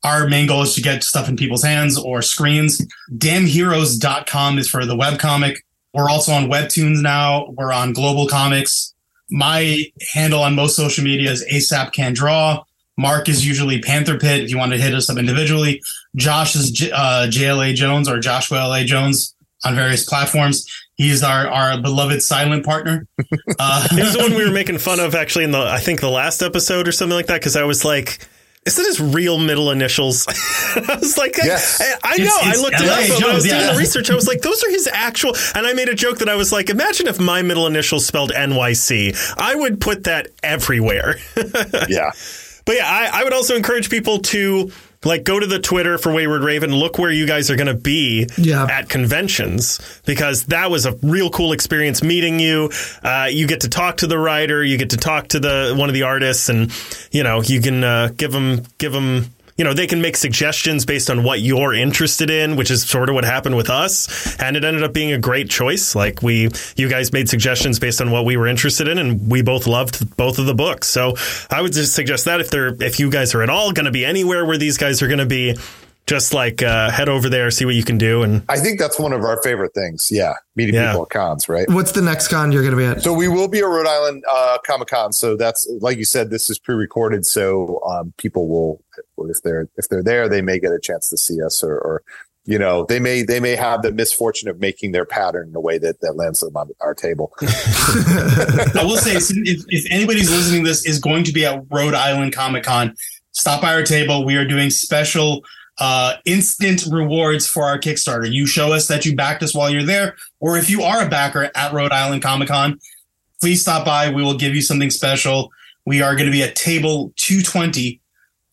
Our main goal is to get stuff in people's hands or screens. Damnheroes.com is for the webcomic. We're also on Webtoons now. We're on GlobalComix. My handle on most social media is ASAP Can Draw. Mark is usually Panther Pit if you want to hit us up individually. Josh is J- uh, JLA Jones or Joshua LA Jones on various platforms. He's our, our beloved silent partner. Uh, It was the one we were making fun of actually in the I think the last episode or something like that because I was like. Is that his real middle initials? I was like, I- Yes. I, I know. It's- I it's looked it up but when I was Jones, doing the research. I was like, those are his actual. And I made a joke that I was like, imagine if my middle initials spelled NYC. I would put that everywhere. Yeah. But yeah, I, I would also encourage people to like go to the Twitter for Wayward Raven, look where you guys are going to be Yeah. at conventions because that was a real cool experience meeting you. Uh, you get to talk to the writer, you get to talk to the one of the artists, and you know you can uh, give them give them. You know, they can make suggestions based on what you're interested in, which is sort of what happened with us. And it ended up being a great choice. Like we, you guys made suggestions based on what we were interested in, and we both loved both of the books. So I would just suggest that if they're, if you guys are at all going to be anywhere where these guys are going to be, just like uh, head over there, see what you can do, and I think that's one of our favorite things. Yeah. Meeting Yeah. people at cons, right? What's the next con you're going to be at? So we will be at Rhode Island uh, Comic Con. So that's like you said, this is pre-recorded. So um, people will, if they're if they're there, they may get a chance to see us, or, or you know, they may they may have the misfortune of making their pattern in a way that that lands them on our table. I will say, if, if anybody's listening to this is going to be at Rhode Island Comic Con, stop by our table. We are doing special uh, instant rewards for our Kickstarter. You show us that you backed us while you're there, or if you are a backer at Rhode Island Comic Con, please stop by. We will give you something special. We are going to be at table 220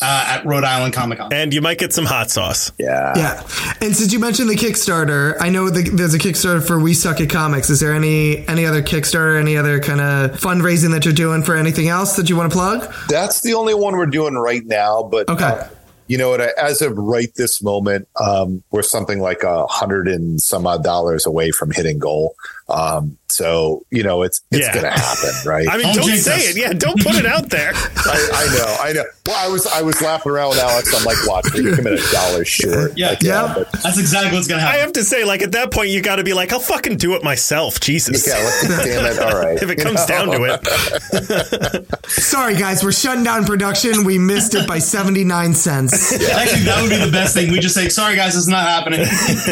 uh, at Rhode Island Comic Con. And you might get some hot sauce. Yeah. Yeah. And since you mentioned the Kickstarter, I know the, there's a Kickstarter for We Suck at Comics. Is there any any other Kickstarter, any other kind of fundraising that you're doing for anything else that you want to plug? That's the only one we're doing right now. But Okay. uh, you know what? As of right this moment, um, we're something like a hundred and some odd dollars away from hitting goal. Um, so you know it's it's Yeah. gonna happen, right? I mean, oh, Don't don't, jinx say us. it. Yeah, don't put it out there. I, I know, I know. Well, I was I was laughing around with Alex. I'm like, watch, we come in a dollar short. Yeah. Like, Yeah. but That's exactly what's going to happen. I have to say, like at that point, you got to be like, I'll fucking do it myself. Jesus. yeah, like, damn it. All right. if it You comes know? down to it. Sorry, guys, we're shutting down production. We missed it by 79 cents. Actually, that would be the best thing. We just say, sorry, guys, it's not happening.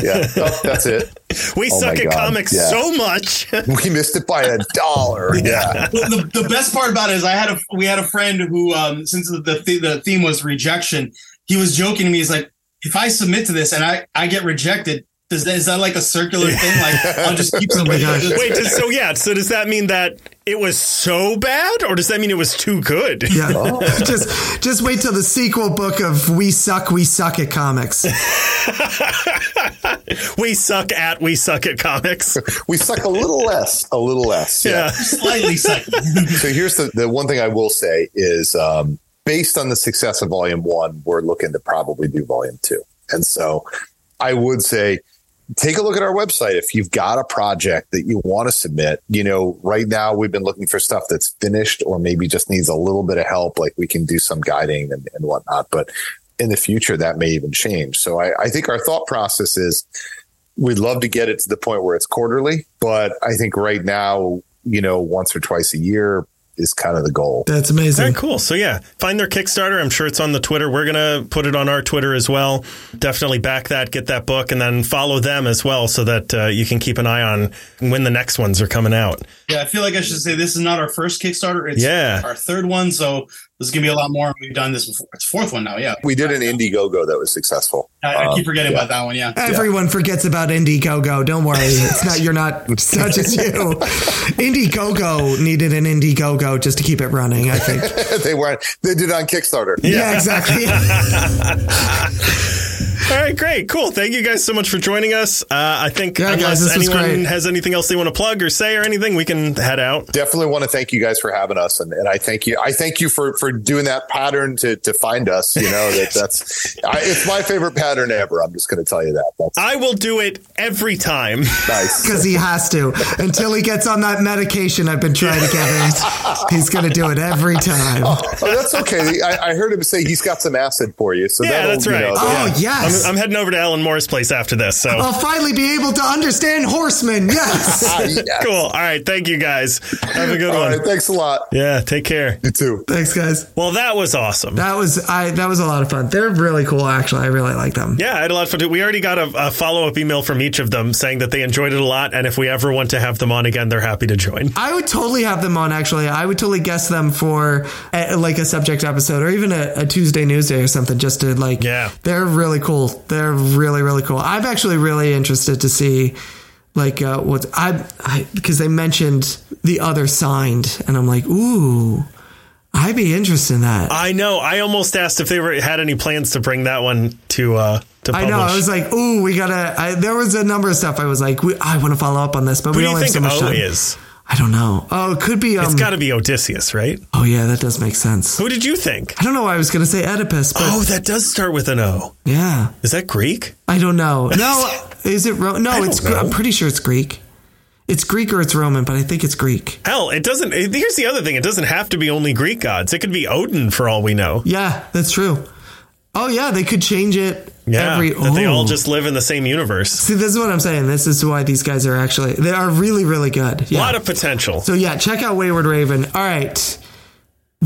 yeah, no, that's it. We Oh suck at God, comics yeah. so much. We missed it by a dollar. Yeah. Well, the, the best part about it is I had a we had a friend who um since the the, the theme was rejection, he was joking to me. He's like, if I submit to this and I I get rejected, does that, is that like a circular thing? Like I'll just keep Oh my submitting. gosh. Wait, does, so yeah, so does that mean that it was so bad, or does that mean it was too good? Yeah. just just wait till the sequel book of We Suck, We Suck at Comics. We suck at we suck at comics. We suck a little less, a little less. Yeah. slightly second. so here's the, the one thing I will say is um, based on the success of volume one, we're looking to probably do volume two. And so I would say take a look at our website if you've got a project that you want to submit. You know, right now we've been looking for stuff that's finished or maybe just needs a little bit of help, like we can do some guiding and, and whatnot. But in the future, that may even change. So I, I think our thought process is we'd love to get it to the point where it's quarterly, but I think right now, you know, once or twice a year is kind of the goal. That's Very amazing. cool. So yeah, find their Kickstarter. I'm sure it's on the Twitter. We're gonna put it on our Twitter as well. Definitely back that, get that book, and then follow them as well, so that uh, you can keep an eye on when the next ones are coming out. Yeah, I feel like I should say this is not our first Kickstarter. It's Yeah. our third one. So this is gonna be a lot more. We've done this before. It's fourth one now. Yeah, We did an Indiegogo that was successful. I, I Um, keep forgetting yeah. about that one. Yeah. Everyone forgets about Indiegogo. Don't worry. It's not, you're not, it's not just you. Indiegogo needed an Indiegogo just to keep it running, I think. they weren't. They did it on Kickstarter. Yeah, exactly. All right, great, cool. Thank you guys so much for joining us. Uh, I think Yeah, unless guys, this anyone great. has anything else they want to plug or say or anything, we can head out. Definitely want to thank you guys for having us, and, and I thank you. I thank you for for doing that pattern to to find us. You know that that's I, it's my favorite pattern ever. I'm just going to tell you that. That's I will do it every time. nice. Because he has to. Until he gets on that medication I've been trying to get him, he's going to do it every time. Oh, that's okay. I, I heard him say he's got some acid for you. So Yeah, that'll, that's you right. know, Oh, Yeah. yes. I'm, I'm heading over to Alan Moore's place after this. So I'll finally be able to understand horsemen. Yes. ah, yeah. cool. All right. Thank you guys. Have a good All one. right. Thanks a lot. Yeah. Take care. You too. Thanks, guys. Well, that was awesome. That was I. That was a lot of fun. They're really cool. Actually, I really like them. Yeah, I had a lot of fun too. We already got a, a follow up email from each of them saying that they enjoyed it a lot, and if we ever want to have them on again, they're happy to join. I would totally have them on. Actually, I would totally guess them for a, like a subject episode or even a, a Tuesday Newsday or something. Just to like, Yeah. they're really cool. They're really really cool. I'm actually really interested to see like uh, what I because they mentioned the other signed, and I'm like, ooh, I'd be interested in that. I know. I almost asked if they were, had any plans to bring that one to uh, to I know. I was like, "Ooh, we gotta." I, there was a number of stuff I was like, we, "I want to follow up on this," but Who we do you only have think so much O time. is? I don't know. Oh, it could be. Um, It's got to be Odysseus, right? oh, yeah, that does make sense. Who did you think? I don't know why I was gonna say Oedipus, but Oh, that does start with an O. yeah, Is that Greek? I don't know. No, is it? Ro- no, it's. Know. I'm pretty sure it's Greek. It's Greek or it's Roman, but I think it's Greek. Hell, it doesn't. Here's the other thing: it doesn't have to be only Greek gods. It could be Odin for all we know. Yeah, that's true. Oh yeah, they could change it. Yeah, every, that they all just live in the same universe. See, this is what I'm saying. This is why these guys are actually they are really really good. A lot of potential. So yeah, check out Wayward Raven. All right.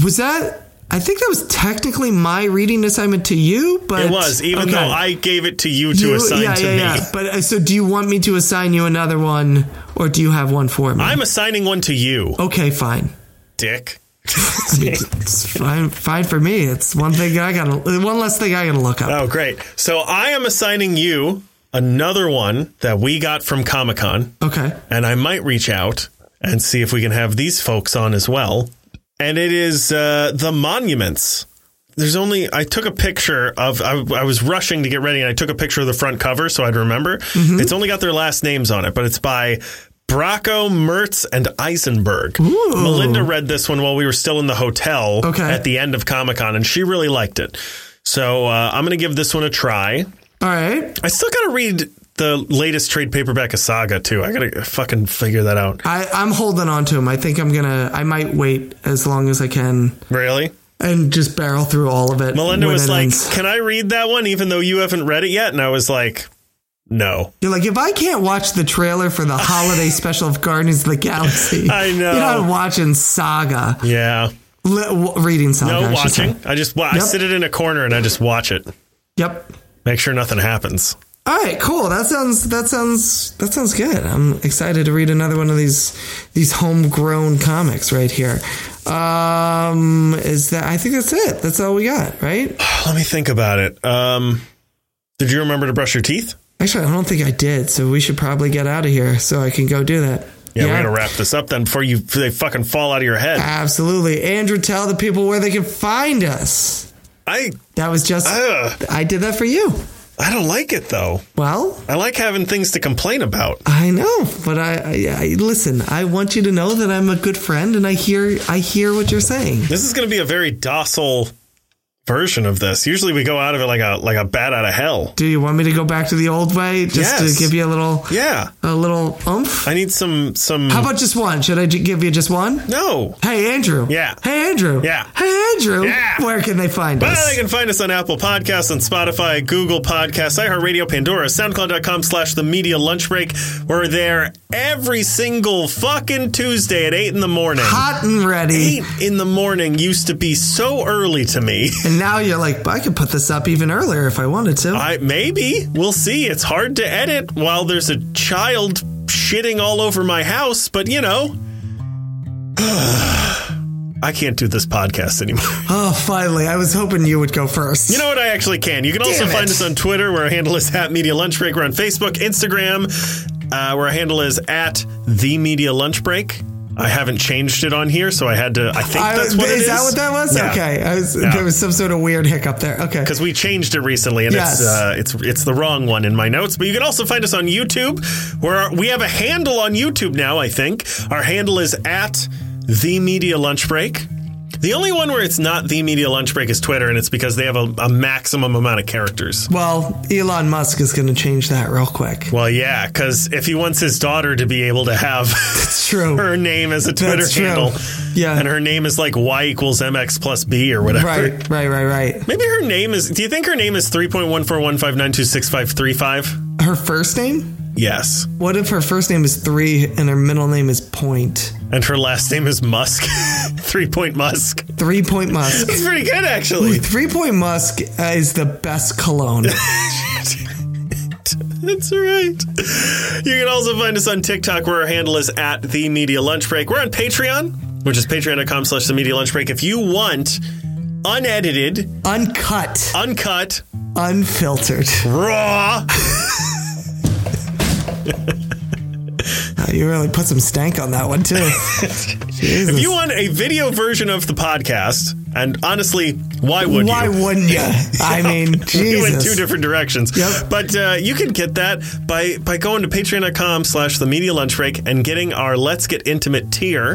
Was that I think that was technically my reading assignment to you, but it was, even okay. though I gave it to you to You- assign yeah, to yeah, me. yeah. But uh, so do you want me to assign you another one or do you have one for me? I'm assigning one to you, okay, fine. Dick. It's fine fine for me. It's one thing I got one less thing I got to look up. Oh, great. So I am assigning you another one that we got from Comic Con, Okay. and I might reach out and see if we can have these folks on as well. And it is uh, the monuments. there's only I took a picture of I, I was rushing to get ready and I took a picture of the front cover so I'd remember. Mm-hmm. It's only got their last names on it, but it's by Bracco, Mertz, and Eisenberg. Melinda read this one while we were still in the hotel Okay. at the end of Comic Con, and she really liked it. So uh, I'm going to give this one a try. All right. I still got to read the latest trade paperback of Saga too. I got to fucking figure that out. I, I'm holding on to him. I think I'm gonna. I might wait as long as I can Really? and just barrel through all of it. Melinda was like, ends. "Can I read that one even though you haven't read it yet?" And I was like, "No." "You're like, if I can't watch the trailer for the holiday special of Guardians of the Galaxy, I know. you're not watching Saga, Yeah. W- reading Saga. No I watching. I just wa- I sit it in a corner and I just watch it. Yep. Make sure nothing happens. All right, cool. That sounds that sounds that sounds good. I'm excited to read another one of these these homegrown comics right here. Um, is that? I think that's it. That's all we got, right? Let me think about it. Um, did you remember to brush your teeth? Actually, I don't think I did. So we should probably get out of here so I can go do that. Yeah, we're gonna wrap this up then before you before they fucking fall out of your head. Absolutely, Andrew. Tell the people where they can find us. I That was just Ugh. I did that for you. I don't like it though. Well, I like having things to complain about. I know, but I, I, I listen. I want you to know that I'm a good friend, and I hear I hear what you're saying. This is gonna be a very docile version of this. Usually we go out of it like a like a bat out of hell. Do you want me to go back to the old way just Yes. to give you a little Yeah. a little oomph? I need some some How about just one? Should I j- give you just one? No. Hey Andrew. Yeah. Hey Andrew. Yeah. Hey Andrew. Yeah. Where can they find Well, us? they can find us on Apple Podcasts, on Spotify, Google Podcasts, iHeartRadio, Pandora, SoundCloud.com slash The Media Lunch Break. We're there every single fucking Tuesday at 8 in the morning. Hot and ready. 8 in the morning used to be so early to me. And now you're like, I could put this up even earlier if I wanted to. I Maybe. We'll see. It's hard to edit while there's a child shitting all over my house, but you know. I can't do this podcast anymore. oh, finally. I was hoping you would go first. You know what? I actually can. You can also Damn it. find us on Twitter, where our handle is at Media Lunch Break. We're on Facebook, Instagram, uh, where our handle is at The Media Lunch Break. I haven't changed it on here, so I had to. I think I- that's what it is is. that what that was? Yeah. Okay. I was, Yeah. There was some sort of weird hiccup there. Okay. because we changed it recently, and Yes. it's uh, it's it's the wrong one in my notes. But you can also find us on YouTube, where we have a handle on YouTube now. I think our handle is at the Media Lunch Break. The only one where it's not the Media Lunch Break is Twitter, and it's because they have a, a maximum amount of characters. Well, Elon Musk is going to change that real quick. Well, yeah, because if he wants his daughter to be able to have It's true. her name as a Twitter That's true. handle, Yeah. and her name is like Y equals MX plus B or whatever. Right, right, right, right. Maybe her name is. Do you think her name is three point one four one five nine two six five three five? Her first name? Yes. What if her first name is three and her middle name is Point? And her last name is Musk. Three Point Musk. Three Point Musk. It's pretty good, actually. Three Point Musk uh, is the best cologne. That's right. You can also find us on TikTok where our handle is at the Media Lunch Break. We're on Patreon, which is patreon.com slash the Media Lunch Break. If you want unedited, Uncut, uncut, unfiltered. raw, You really put some stank on that one too. If you want a video version of the podcast, and honestly, why would Why you? Why wouldn't you? I mean, you went two different directions. Yep. But uh, you can get that by by going to patreon.com slash the media lunch break and getting our Let's Get Intimate tier.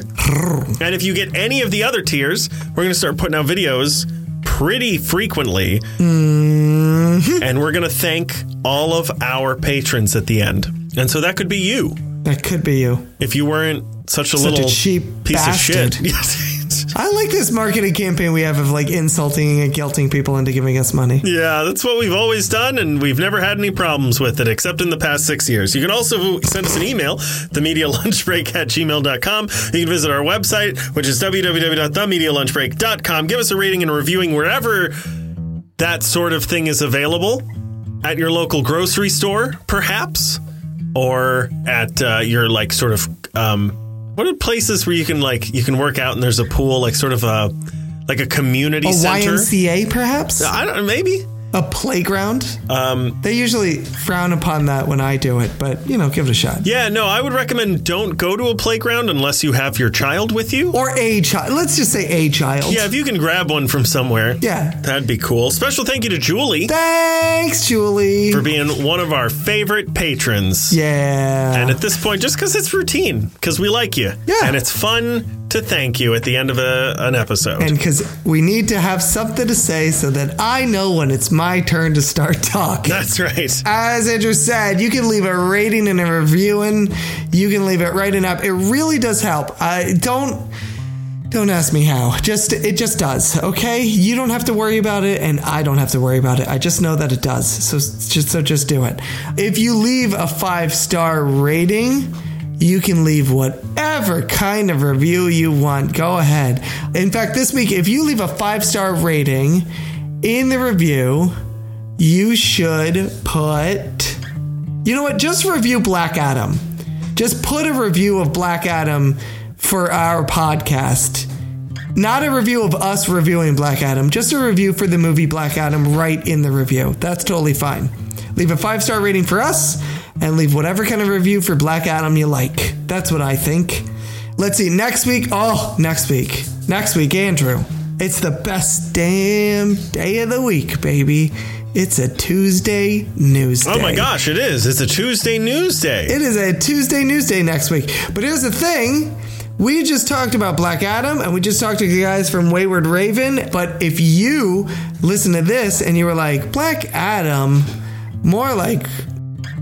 and if you get any of the other tiers, we're going to start putting out videos pretty frequently. Mm-hmm. And we're going to thank all of our patrons at the end. And so that could be you that could be you. if you weren't such a Such a little cheap piece bastard. of shit. I like this marketing campaign we have of like insulting and guilting people into giving us money. Yeah, that's what we've always done, and we've never had any problems with it, except in the past six years. You can also send us an email, themedialunchbreak at gmail.com. You can visit our website, which is www.themedialunchbreak.com. Give us a rating and a reviewing wherever that sort of thing is available. At your local grocery store, perhaps, or at uh, your like sort of um, what are places where you can like you can work out and there's a pool, like sort of a like a community A center. YMCA, perhaps? I don't know, maybe. A playground? Um, They usually frown upon that when I do it, but you know, give it a shot. yeah, no, I would recommend don't go to a playground unless you have your child with you. Or a child. Let's just say a child. yeah, if you can grab one from somewhere, Yeah. that'd be cool. Special thank you to Julie Thanks, Julie. for being one of our favorite patrons. yeah. And at this point, just because it's routine, because we like you. Yeah. And it's fun to thank you at the end of a, an episode. and because we need to have something to say so that I know when it's my turn to start talking. That's right. As Andrew said, you can leave a rating and a review, and you can leave it right in up. It really does help. I don't. Don't ask me how. Just it just does. Okay, you don't have to worry about it, and I don't have to worry about it. I just know that it does. So just so just do it. If you leave a five star rating, you can leave whatever kind of review you want. Go ahead. In fact, this week, if you leave a five star rating in the review, you should put. You know what? Just review Black Adam. Just put a review of Black Adam for our podcast. Not a review of us reviewing Black Adam, just a review for the movie Black Adam right in the review. That's totally fine. Leave a five star rating for us and leave whatever kind of review for Black Adam you like. That's what I think. Let's see. Next week. Oh, next week. Next week, Andrew. It's the best damn day of the week, baby. It's a Tuesday news day. Oh my gosh, it is. It's a Tuesday news day. It is a Tuesday news day next week. But here's the thing. We just talked about Black Adam and we just talked to the guys from Wayward Raven. But if you listen to this and you were like, Black Adam, more like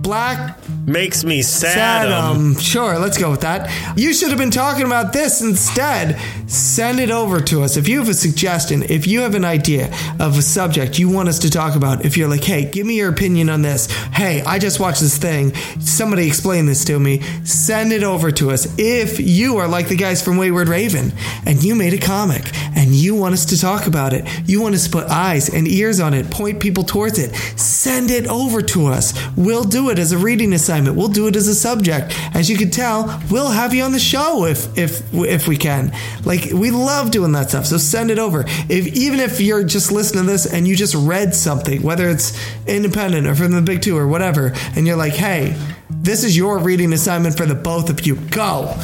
Black Makes me sad. um, Sure, let's go with that. You should have been talking about this instead. Send it over to us. If you have a suggestion, if you have an idea of a subject you want us to talk about, if you're like, hey, give me your opinion on this. Hey, I just watched this thing. Somebody explain this to me. Send it over to us. If you are like the guys from Wayward Raven and you made a comic and you want us to talk about it, you want us to put eyes and ears on it, point people towards it, send it over to us. We'll do it as a reading assignment. We'll do it as a subject. As you can tell, we'll have you on the show if if if we can. Like we love doing that stuff. So send it over. If even if you're just listening to this and you just read something, whether it's independent or from the big two or whatever, and you're like, hey, this is your reading assignment for the both of you. Go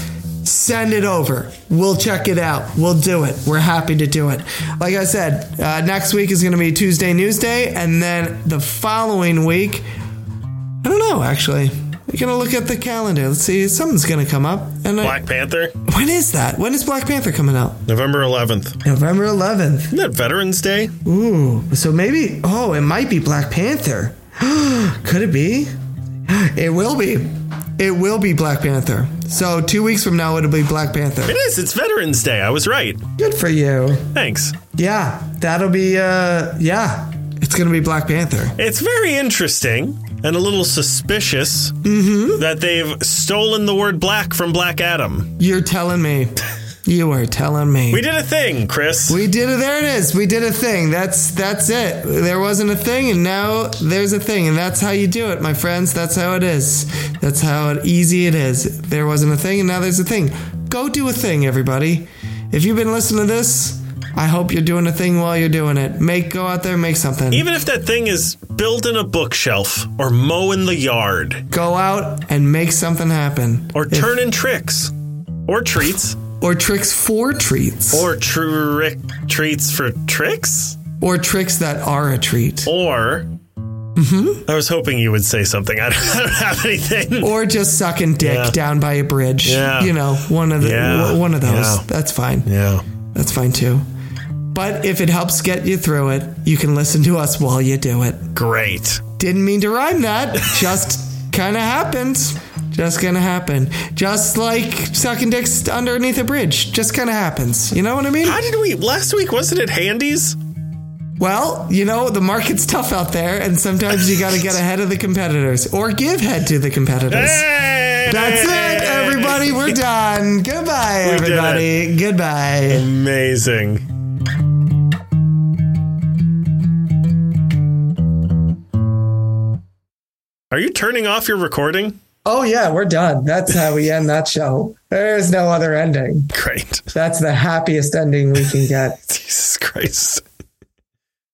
send it over. We'll check it out. We'll do it. We're happy to do it. Like I said, uh, next week is going to be Tuesday News Day, and then the following week, I don't know. Actually, we're gonna look at the calendar. Let's see. Something's gonna come up. And I- Black Panther, when is that? When is Black Panther coming out? November 11th. November 11th. Isn't that Veterans Day? Ooh. So maybe. Oh, it might be Black Panther. Could it be? It will be. It will be Black Panther. So two weeks from now, it'll be Black Panther. It is. It's Veterans Day. I was right. Good for you. Thanks. Yeah, that'll be uh yeah. It's gonna be Black Panther. It's very interesting and a little suspicious mm-hmm. that they've stolen the word black from Black Adam. You're telling me. You are telling me. We did a thing, Chris. We did it. There it is. We did a thing. That's that's it. There wasn't a thing, and now there's a thing, and that's how you do it, my friends. That's how it is. That's how easy it is. There wasn't a thing, and now there's a thing. Go do a thing, everybody. If you've been listening to this, I hope you're doing a thing while you're doing it. Make go out there, make something. Even if that thing is building a bookshelf or mowing the yard Go out and make something happen. or turning tricks or treats Or tricks for treats. or trick treats for tricks or tricks that are a treat. or mm-hmm. I was hoping you would say something. I don't, I don't have anything. Or just sucking dick Yeah. down by a bridge. Yeah. You know, one of the Yeah. w- one of those. That's fine. Yeah. That's fine too. But if it helps get you through it, you can listen to us while you do it. Great. Didn't mean to rhyme that. Just kind of happened. Just gonna happen. Just like sucking dicks underneath a bridge. Just kind of happens. You know what I mean? How did we last week? Wasn't it Handy's? Well, you know, the market's tough out there, and sometimes you got to get ahead of the competitors or give head to the competitors. Hey! That's it, everybody. We're done. Goodbye, We everybody. Goodbye. Amazing. Are you turning off your recording? Oh, yeah, we're done. That's how we end that show. There's no other ending. Great. That's the happiest ending we can get. Jesus Christ.